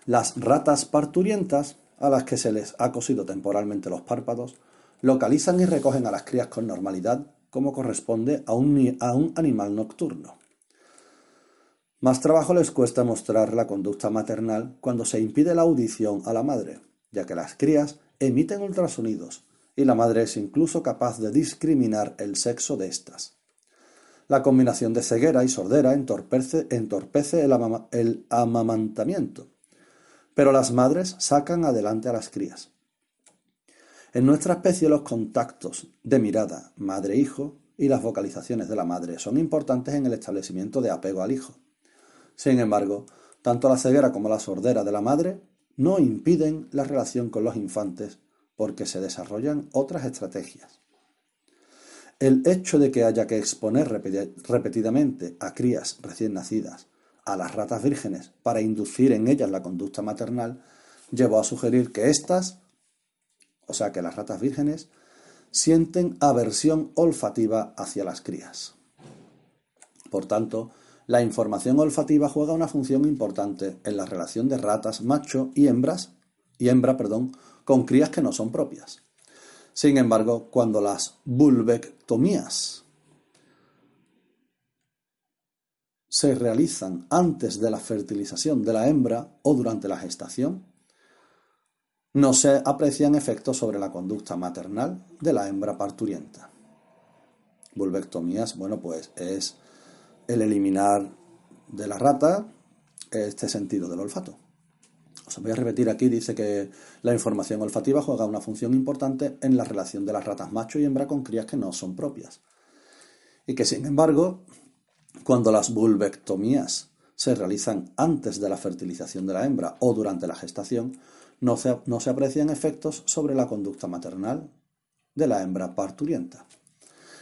Las ratas parturientas, a las que se les ha cosido temporalmente los párpados, localizan y recogen a las crías con normalidad como corresponde a un, a un animal nocturno. Más trabajo les cuesta mostrar la conducta maternal cuando se impide la audición a la madre, ya que las crías emiten ultrasonidos y la madre es incluso capaz de discriminar el sexo de éstas. La combinación de ceguera y sordera entorpece, el, amamantamiento, pero las madres sacan adelante a las crías. En nuestra especie los contactos de mirada madre-hijo y las vocalizaciones de la madre son importantes en el establecimiento de apego al hijo. Sin embargo, tanto la ceguera como la sordera de la madre no impiden la relación con los infantes porque se desarrollan otras estrategias. El hecho de que haya que exponer repetidamente a crías recién nacidas a las ratas vírgenes para inducir en ellas la conducta maternal llevó a sugerir que éstas, o sea que las ratas vírgenes, sienten aversión olfativa hacia las crías. Por tanto, la información olfativa juega una función importante en la relación de ratas macho y hembras y hembra, perdón, con crías que no son propias. Sin embargo, cuando las vulvectomías se realizan antes de la fertilización de la hembra o durante la gestación, no se aprecian efectos sobre la conducta maternal de la hembra parturienta. Vulvectomías, bueno, pues es el eliminar de la rata este sentido del olfato. Os voy a repetir aquí, dice que la información olfativa juega una función importante en la relación de las ratas macho y hembra con crías que no son propias. Y que sin embargo, cuando las vulvectomías se realizan antes de la fertilización de la hembra o durante la gestación, no se, aprecian efectos sobre la conducta maternal de la hembra parturienta.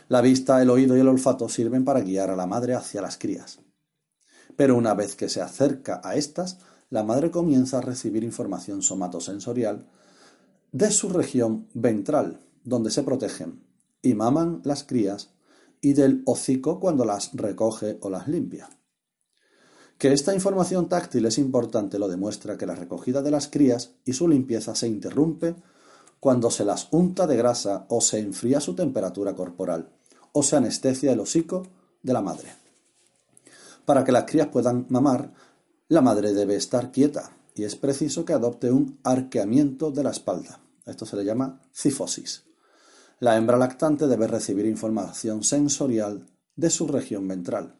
La vista, el oído y el olfato sirven para guiar a la madre hacia las crías. Pero una vez que se acerca a estas, la madre comienza a recibir información somatosensorial de su región ventral, donde se protegen y maman las crías, y del hocico cuando las recoge o las limpia. Que esta información táctil es importante lo demuestra que la recogida de las crías y su limpieza se interrumpe cuando se las unta de grasa o se enfría su temperatura corporal o se anestesia el hocico de la madre. Para que las crías puedan mamar, la madre debe estar quieta y es preciso que adopte un arqueamiento de la espalda. Esto se le llama cifosis. La hembra lactante debe recibir información sensorial de su región ventral.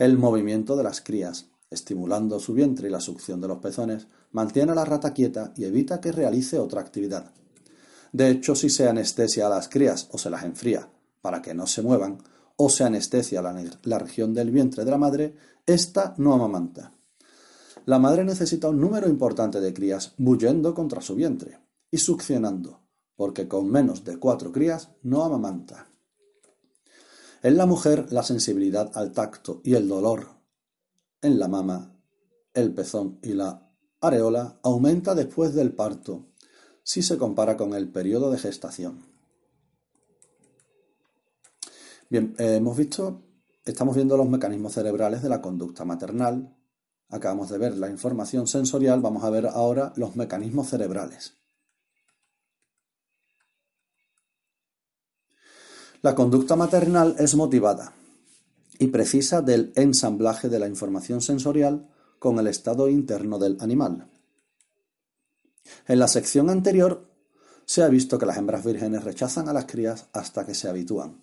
El movimiento de las crías, estimulando su vientre y la succión de los pezones, mantiene a la rata quieta y evita que realice otra actividad. De hecho, si se anestesia a las crías o se las enfría para que no se muevan, o se anestesia la, región del vientre de la madre, ésta no amamanta. La madre necesita un número importante de crías bullendo contra su vientre y succionando, porque con menos de cuatro crías no amamanta. En la mujer la sensibilidad al tacto y el dolor en la mama, el pezón y la areola aumenta después del parto si se compara con el periodo de gestación. Bien, eh, hemos visto, estamos viendo los mecanismos cerebrales de la conducta maternal, Acabamos de ver la información sensorial, vamos a ver ahora los mecanismos cerebrales. La conducta maternal es motivada y precisa del ensamblaje de la información sensorial con el estado interno del animal. En la sección anterior se ha visto que las hembras vírgenes rechazan a las crías hasta que se habitúan.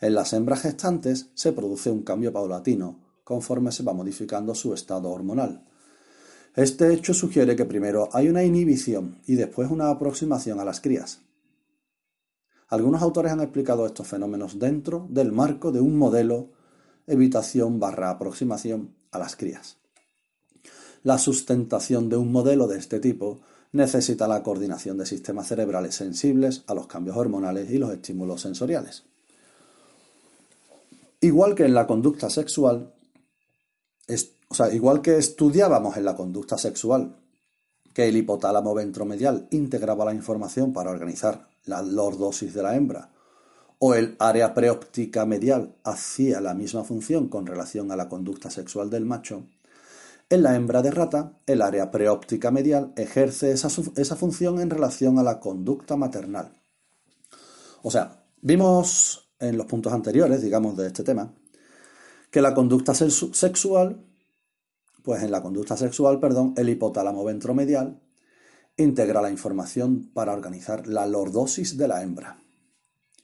En las hembras gestantes se produce un cambio paulatino, conforme se va modificando su estado hormonal. Este hecho sugiere que primero hay una inhibición y después una aproximación a las crías. Algunos autores han explicado estos fenómenos dentro del marco de un modelo evitación barra aproximación a las crías. La sustentación de un modelo de este tipo necesita la coordinación de sistemas cerebrales sensibles a los cambios hormonales y los estímulos sensoriales. Igual que en la conducta sexual, o sea, igual que estudiábamos en la conducta sexual que el hipotálamo ventromedial integraba la información para organizar la lordosis de la hembra, o el área preóptica medial hacía la misma función con relación a la conducta sexual del macho, en la hembra de rata, el área preóptica medial ejerce esa, esa función en relación a la conducta maternal. O sea, vimos en los puntos anteriores, digamos, de este tema, que la conducta sexual, pues en la conducta sexual, perdón, el hipotálamo ventromedial integra la información para organizar la lordosis de la hembra.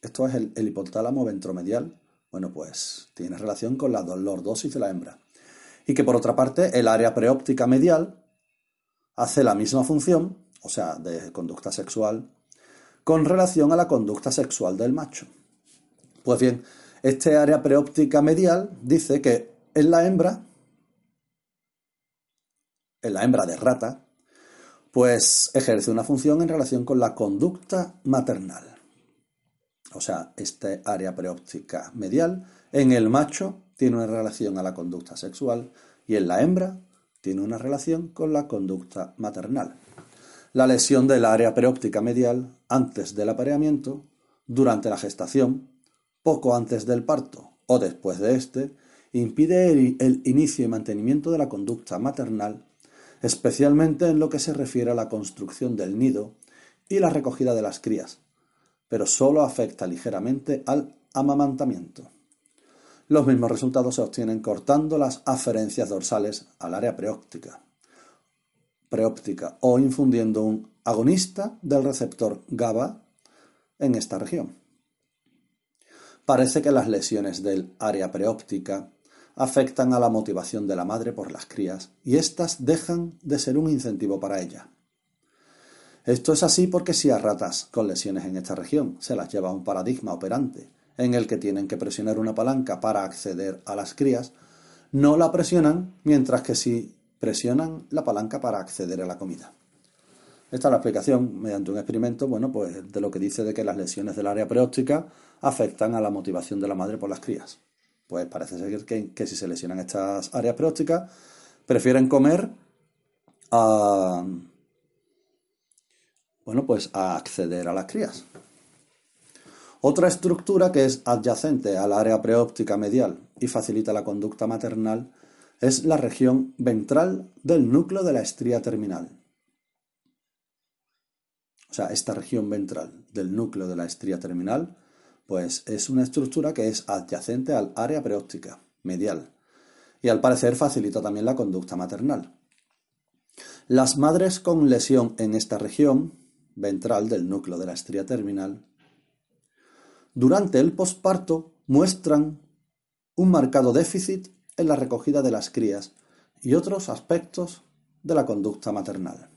Esto es el, el hipotálamo ventromedial. Bueno, pues tiene relación con la lordosis de la hembra. Y que por otra parte, el área preóptica medial hace la misma función, o sea, de conducta sexual, con relación a la conducta sexual del macho. Pues bien, este área preóptica medial dice que en la hembra, la hembra de rata, pues ejerce una función en relación con la conducta maternal. O sea, este área preóptica medial en el macho tiene una relación a la conducta sexual y en la hembra tiene una relación con la conducta maternal. La lesión del área preóptica medial antes del apareamiento, durante la gestación, poco antes del parto o después de éste, impide el, inicio y mantenimiento de la conducta maternal, especialmente en lo que se refiere a la construcción del nido y la recogida de las crías, pero solo afecta ligeramente al amamantamiento. Los mismos resultados se obtienen cortando las aferencias dorsales al área preóptica, preóptica o infundiendo un agonista del receptor GABA en esta región. Parece que las lesiones del área preóptica afectan a la motivación de la madre por las crías y éstas dejan de ser un incentivo para ella. Esto es así porque si a ratas con lesiones en esta región se las lleva un paradigma operante en el que tienen que presionar una palanca para acceder a las crías, no la presionan, mientras que si presionan la palanca para acceder a la comida. Esta es la explicación mediante un experimento, bueno, pues de lo que dice de que las lesiones del área preóptica afectan a la motivación de la madre por las crías. Pues parece ser que, si se lesionan estas áreas preópticas, prefieren comer a, bueno, pues a acceder a las crías. Otra estructura que es adyacente al área preóptica medial y facilita la conducta maternal es la región ventral del núcleo de la estría terminal o sea, esta región ventral del núcleo de la estría terminal, pues es una estructura que es adyacente al área preóptica medial y al parecer facilita también la conducta maternal. Las madres con lesión en esta región ventral del núcleo de la estría terminal durante el posparto muestran un marcado déficit en la recogida de las crías y otros aspectos de la conducta maternal.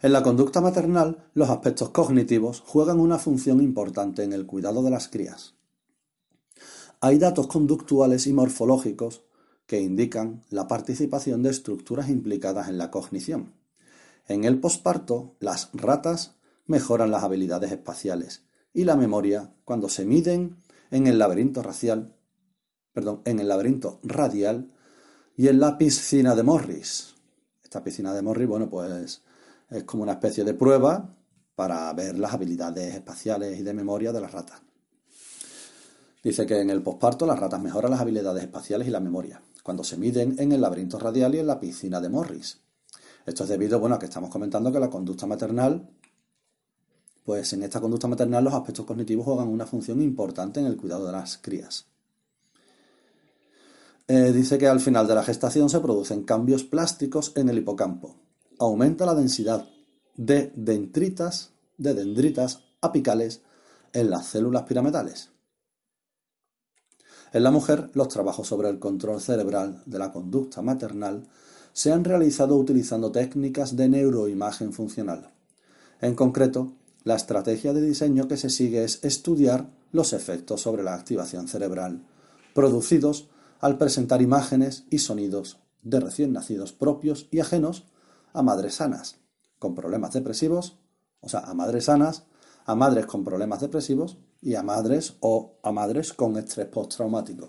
En la conducta maternal, los aspectos cognitivos juegan una función importante en el cuidado de las crías. Hay datos conductuales y morfológicos que indican la participación de estructuras implicadas en la cognición. En el posparto, las ratas mejoran las habilidades espaciales y la memoria cuando se miden en el laberinto racial, perdón, en el laberinto radial y en la piscina de Morris. Esta piscina de Morris, bueno, pues es como una especie de prueba para ver las habilidades espaciales y de memoria de las ratas. Dice que en el posparto las ratas mejoran las habilidades espaciales y la memoria, cuando se miden en el laberinto radial y en la piscina de Morris. Esto es debido bueno, a que estamos comentando que la conducta maternal, pues en esta conducta maternal los aspectos cognitivos juegan una función importante en el cuidado de las crías. Eh, dice que al final de la gestación se producen cambios plásticos en el hipocampo, aumenta la densidad de dendritas, de dendritas apicales en las células piramidales. En la mujer, los trabajos sobre el control cerebral de la conducta maternal se han realizado utilizando técnicas de neuroimagen funcional. En concreto, la estrategia de diseño que se sigue es estudiar los efectos sobre la activación cerebral producidos al presentar imágenes y sonidos de recién nacidos propios y ajenos a madres sanas con problemas depresivos, o sea, a madres sanas, a madres con problemas depresivos y a madres o a madres con estrés postraumático.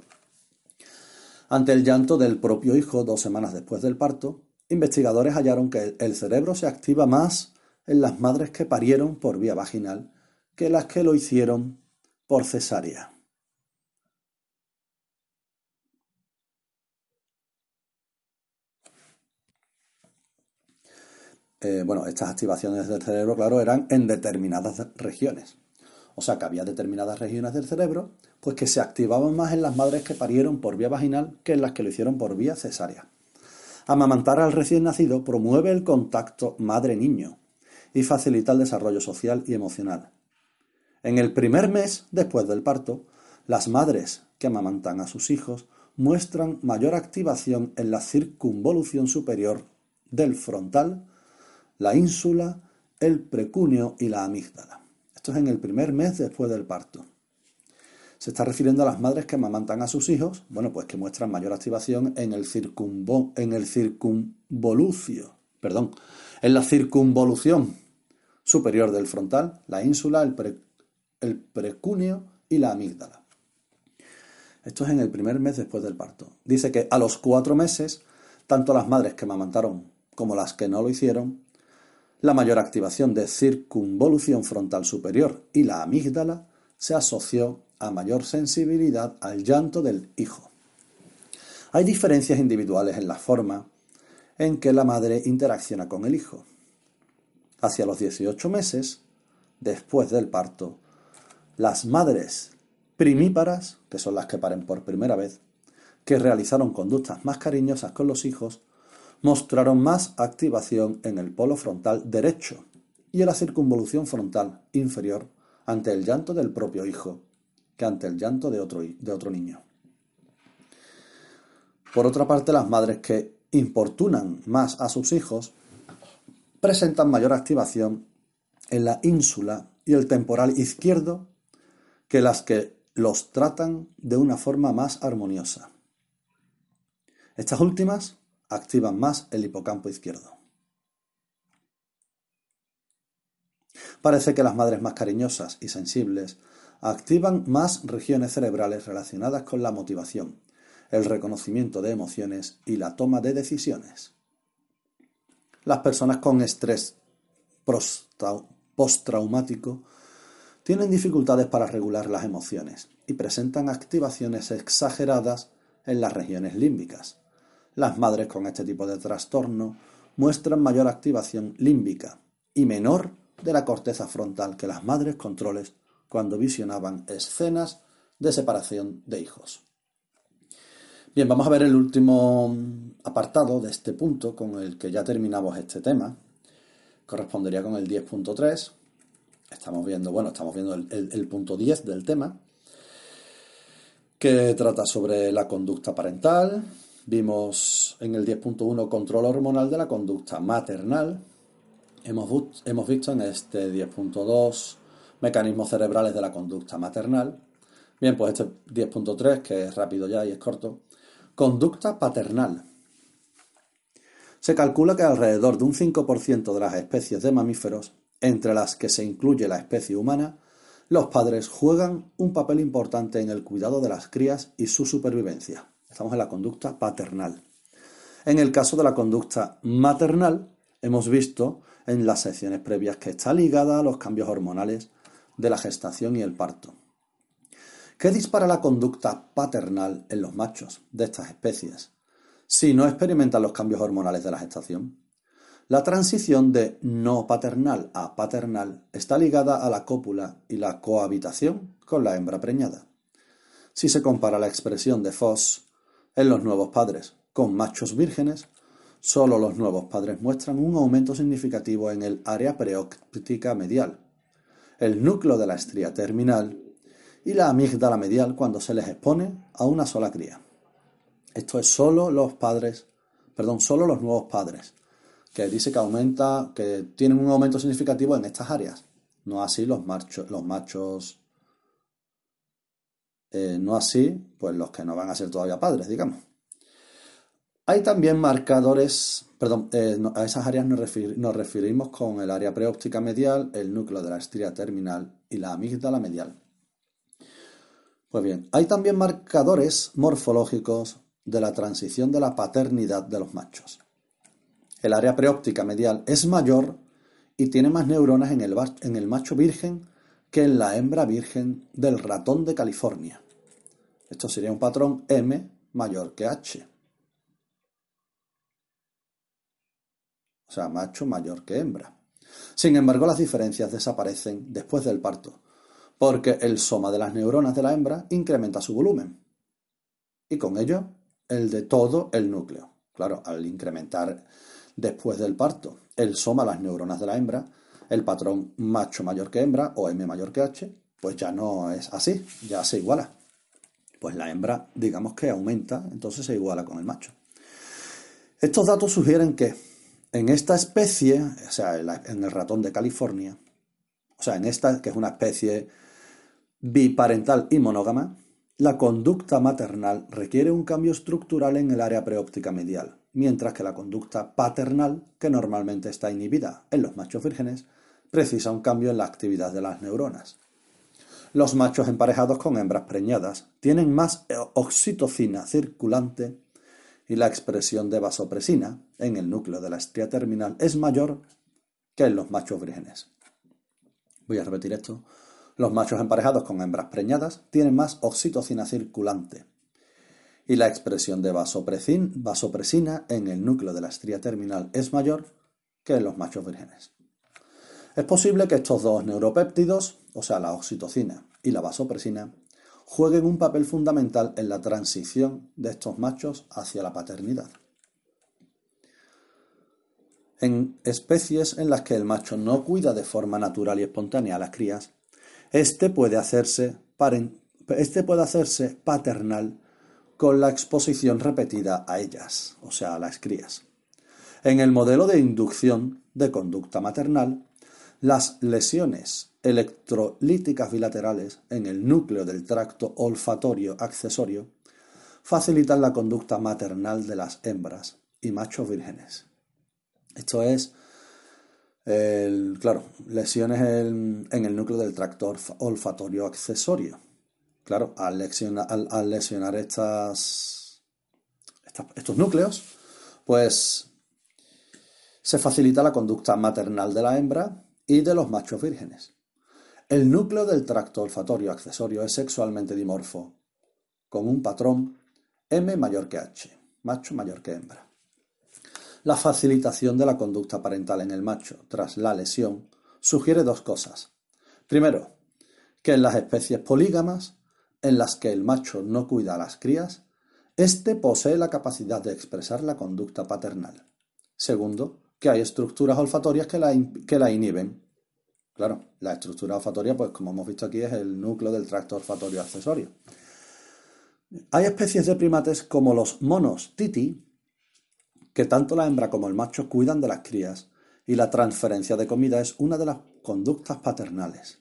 Ante el llanto del propio hijo dos semanas después del parto, investigadores hallaron que el cerebro se activa más en las madres que parieron por vía vaginal que las que lo hicieron por cesárea. Eh, bueno, estas activaciones del cerebro, claro, eran en determinadas regiones. O sea que había determinadas regiones del cerebro, pues que se activaban más en las madres que parieron por vía vaginal que en las que lo hicieron por vía cesárea. Amamantar al recién nacido promueve el contacto madre-niño y facilita el desarrollo social y emocional. En el primer mes después del parto, las madres que amamantan a sus hijos muestran mayor activación en la circunvolución superior del frontal la ínsula, el precunio y la amígdala. Esto es en el primer mes después del parto. Se está refiriendo a las madres que amamantan a sus hijos, bueno, pues que muestran mayor activación en el, circunvo, en el circunvolucio, perdón, en la circunvolución superior del frontal, la ínsula, el, el precunio y la amígdala. Esto es en el primer mes después del parto. Dice que a los cuatro meses, tanto las madres que amamantaron como las que no lo hicieron la mayor activación de circunvolución frontal superior y la amígdala se asoció a mayor sensibilidad al llanto del hijo. Hay diferencias individuales en la forma en que la madre interacciona con el hijo. Hacia los 18 meses, después del parto, las madres primíparas, que son las que paren por primera vez, que realizaron conductas más cariñosas con los hijos, mostraron más activación en el polo frontal derecho y en la circunvolución frontal inferior ante el llanto del propio hijo que ante el llanto de otro, de otro niño. Por otra parte, las madres que importunan más a sus hijos presentan mayor activación en la ínsula y el temporal izquierdo que las que los tratan de una forma más armoniosa. Estas últimas activan más el hipocampo izquierdo. Parece que las madres más cariñosas y sensibles activan más regiones cerebrales relacionadas con la motivación, el reconocimiento de emociones y la toma de decisiones. Las personas con estrés postraumático tienen dificultades para regular las emociones y presentan activaciones exageradas en las regiones límbicas. Las madres con este tipo de trastorno muestran mayor activación límbica y menor de la corteza frontal que las madres controles cuando visionaban escenas de separación de hijos. Bien, vamos a ver el último apartado de este punto con el que ya terminamos este tema. Correspondería con el 10.3. Estamos viendo, bueno, estamos viendo el, punto 10 del tema, que trata sobre la conducta parental. Vimos en el 10.1 control hormonal de la conducta maternal. Hemos, visto en este 10.2 mecanismos cerebrales de la conducta maternal. Bien, pues este 10.3, que es rápido ya y es corto, Conducta paternal. Se calcula que alrededor de un 5% de las especies de mamíferos, entre las que se incluye la especie humana, los padres juegan un papel importante en el cuidado de las crías y su supervivencia. Estamos en la conducta paternal. En el caso de la conducta maternal, hemos visto en las secciones previas que está ligada a los cambios hormonales de la gestación y el parto. ¿Qué dispara la conducta paternal en los machos de estas especies si no experimentan los cambios hormonales de la gestación? La transición de no paternal a paternal está ligada a la cópula y la cohabitación con la hembra preñada. Si se compara la expresión de Foss en los nuevos padres con machos vírgenes, solo los nuevos padres muestran un aumento significativo en el área preóptica medial, el núcleo de la estría terminal y la amígdala medial cuando se les expone a una sola cría. Esto es solo los padres, perdón, solo los nuevos padres, que dice que aumenta, que tienen un aumento significativo en estas áreas, no así los machos, los machos, eh, no así, pues los que no van a ser todavía padres, digamos. Hay también marcadores, perdón, eh, a esas áreas nos, nos, referimos con el área preóptica medial, el núcleo de la estría terminal y la amígdala medial. Pues bien, hay también marcadores morfológicos de la transición de la paternidad de los machos. El área preóptica medial es mayor y tiene más neuronas en el, en el macho virgen que en la hembra virgen del ratón de California. Esto sería un patrón M mayor que H. O sea, macho mayor que hembra. Sin embargo, las diferencias desaparecen después del parto, porque el soma de las neuronas de la hembra incrementa su volumen y con ello el de todo el núcleo. Claro, al incrementar después del parto el soma de las neuronas de la hembra, el patrón macho mayor que hembra o M mayor que H, pues ya no es así, ya se iguala. Pues la hembra, digamos que aumenta, entonces se iguala con el macho. Estos datos sugieren que en esta especie, o sea, en el ratón de California, o sea, en esta que es una especie biparental y monógama, la conducta maternal requiere un cambio estructural en el área preóptica medial, mientras que la conducta paternal, que normalmente está inhibida en los machos vírgenes, precisa un cambio en la actividad de las neuronas. Los machos emparejados con hembras preñadas tienen más oxitocina circulante y la expresión de vasopresina en el núcleo de la estría terminal es mayor que en los machos vírgenes. Voy a repetir esto los machos emparejados con hembras preñadas tienen más oxitocina circulante y la expresión de vasopresina en el núcleo de la estría terminal es mayor que en los machos vírgenes. Es posible que estos dos neuropéptidos, o sea, la oxitocina y la vasopresina, jueguen un papel fundamental en la transición de estos machos hacia la paternidad. En especies en las que el macho no cuida de forma natural y espontánea a las crías, este puede hacerse, este puede hacerse paternal con la exposición repetida a ellas, o sea, a las crías. En el modelo de inducción de conducta maternal, las lesiones electrolíticas bilaterales en el núcleo del tracto olfatorio accesorio facilitan la conducta maternal de las hembras y machos vírgenes. Esto es, claro, lesiones en, el núcleo del tracto olfatorio accesorio. Claro, al lesionar, estas, estos núcleos, pues se facilita la conducta maternal de la hembra y de los machos vírgenes. El núcleo del tracto olfatorio accesorio es sexualmente dimorfo, con un patrón M mayor que H, macho mayor que hembra. La facilitación de la conducta parental en el macho tras la lesión sugiere dos cosas. Primero, que en las especies polígamas, en las que el macho no cuida a las crías, éste posee la capacidad de expresar la conducta paternal. Segundo, que hay estructuras olfatorias que la, que la inhiben. Claro, la estructura olfatoria, pues como hemos visto aquí, es el núcleo del tracto olfatorio accesorio. Hay especies de primates como los monos titi, que tanto la hembra como el macho cuidan de las crías, y la transferencia de comida es una de las conductas paternales.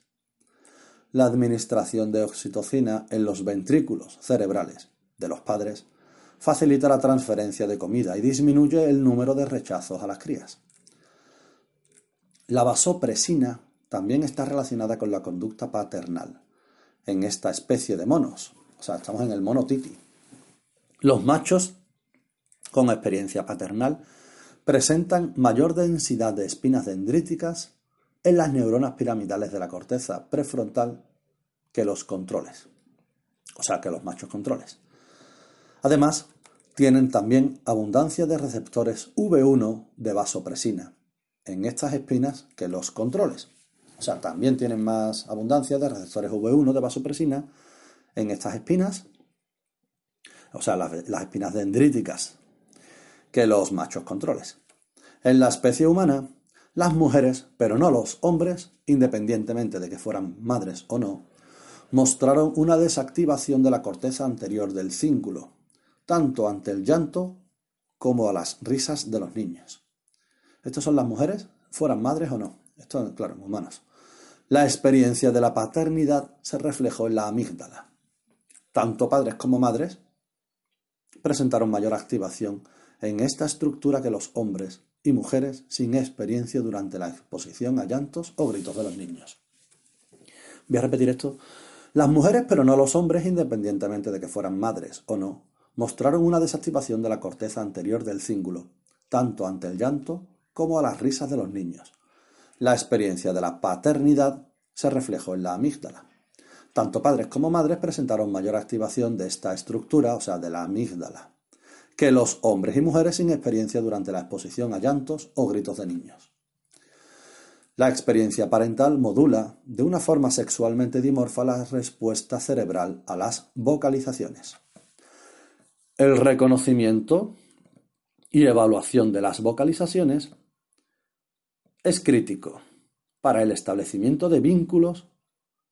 La administración de oxitocina en los ventrículos cerebrales de los padres facilita la transferencia de comida y disminuye el número de rechazos a las crías. La vasopresina también está relacionada con la conducta paternal en esta especie de monos. O sea, estamos en el mono titi. Los machos con experiencia paternal presentan mayor densidad de espinas dendríticas en las neuronas piramidales de la corteza prefrontal que los controles. O sea, que los machos controles. Además, tienen también abundancia de receptores V1 de vasopresina en estas espinas que los controles. O sea, también tienen más abundancia de receptores V1 de vasopresina en estas espinas, o sea, las, espinas dendríticas, que los machos controles. En la especie humana, las mujeres, pero no los hombres, independientemente de que fueran madres o no, mostraron una desactivación de la corteza anterior del cíngulo, tanto ante el llanto como a las risas de los niños. Estas son las mujeres, fueran madres o no. Esto, claro, humanos. La experiencia de la paternidad se reflejó en la amígdala. Tanto padres como madres presentaron mayor activación en esta estructura que los hombres y mujeres sin experiencia durante la exposición a llantos o gritos de los niños. Voy a repetir esto. Las mujeres, pero no los hombres, independientemente de que fueran madres o no, mostraron una desactivación de la corteza anterior del cíngulo, tanto ante el llanto como a las risas de los niños. La experiencia de la paternidad se reflejó en la amígdala. Tanto padres como madres presentaron mayor activación de esta estructura, o sea, de la amígdala, que los hombres y mujeres sin experiencia durante la exposición a llantos o gritos de niños. La experiencia parental modula de una forma sexualmente dimorfa la respuesta cerebral a las vocalizaciones. El reconocimiento y evaluación de las vocalizaciones es crítico para el establecimiento de vínculos,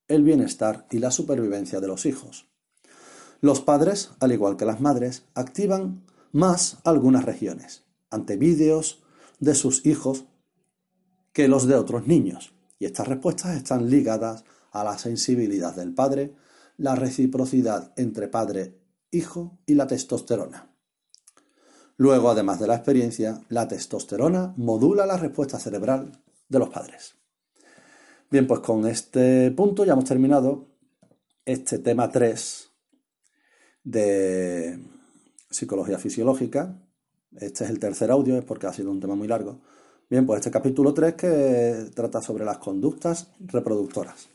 el bienestar y la supervivencia de los hijos. Los padres, al igual que las madres, activan más algunas regiones ante vídeos de sus hijos que los de otros niños, y estas respuestas están ligadas a la sensibilidad del padre, la reciprocidad entre padre hijo y la testosterona. Luego, además de la experiencia, la testosterona modula la respuesta cerebral de los padres. Bien, pues con este punto ya hemos terminado este tema 3 de psicología fisiológica. Este es el tercer audio, es porque ha sido un tema muy largo. Bien, pues este capítulo 3 que trata sobre las conductas reproductoras.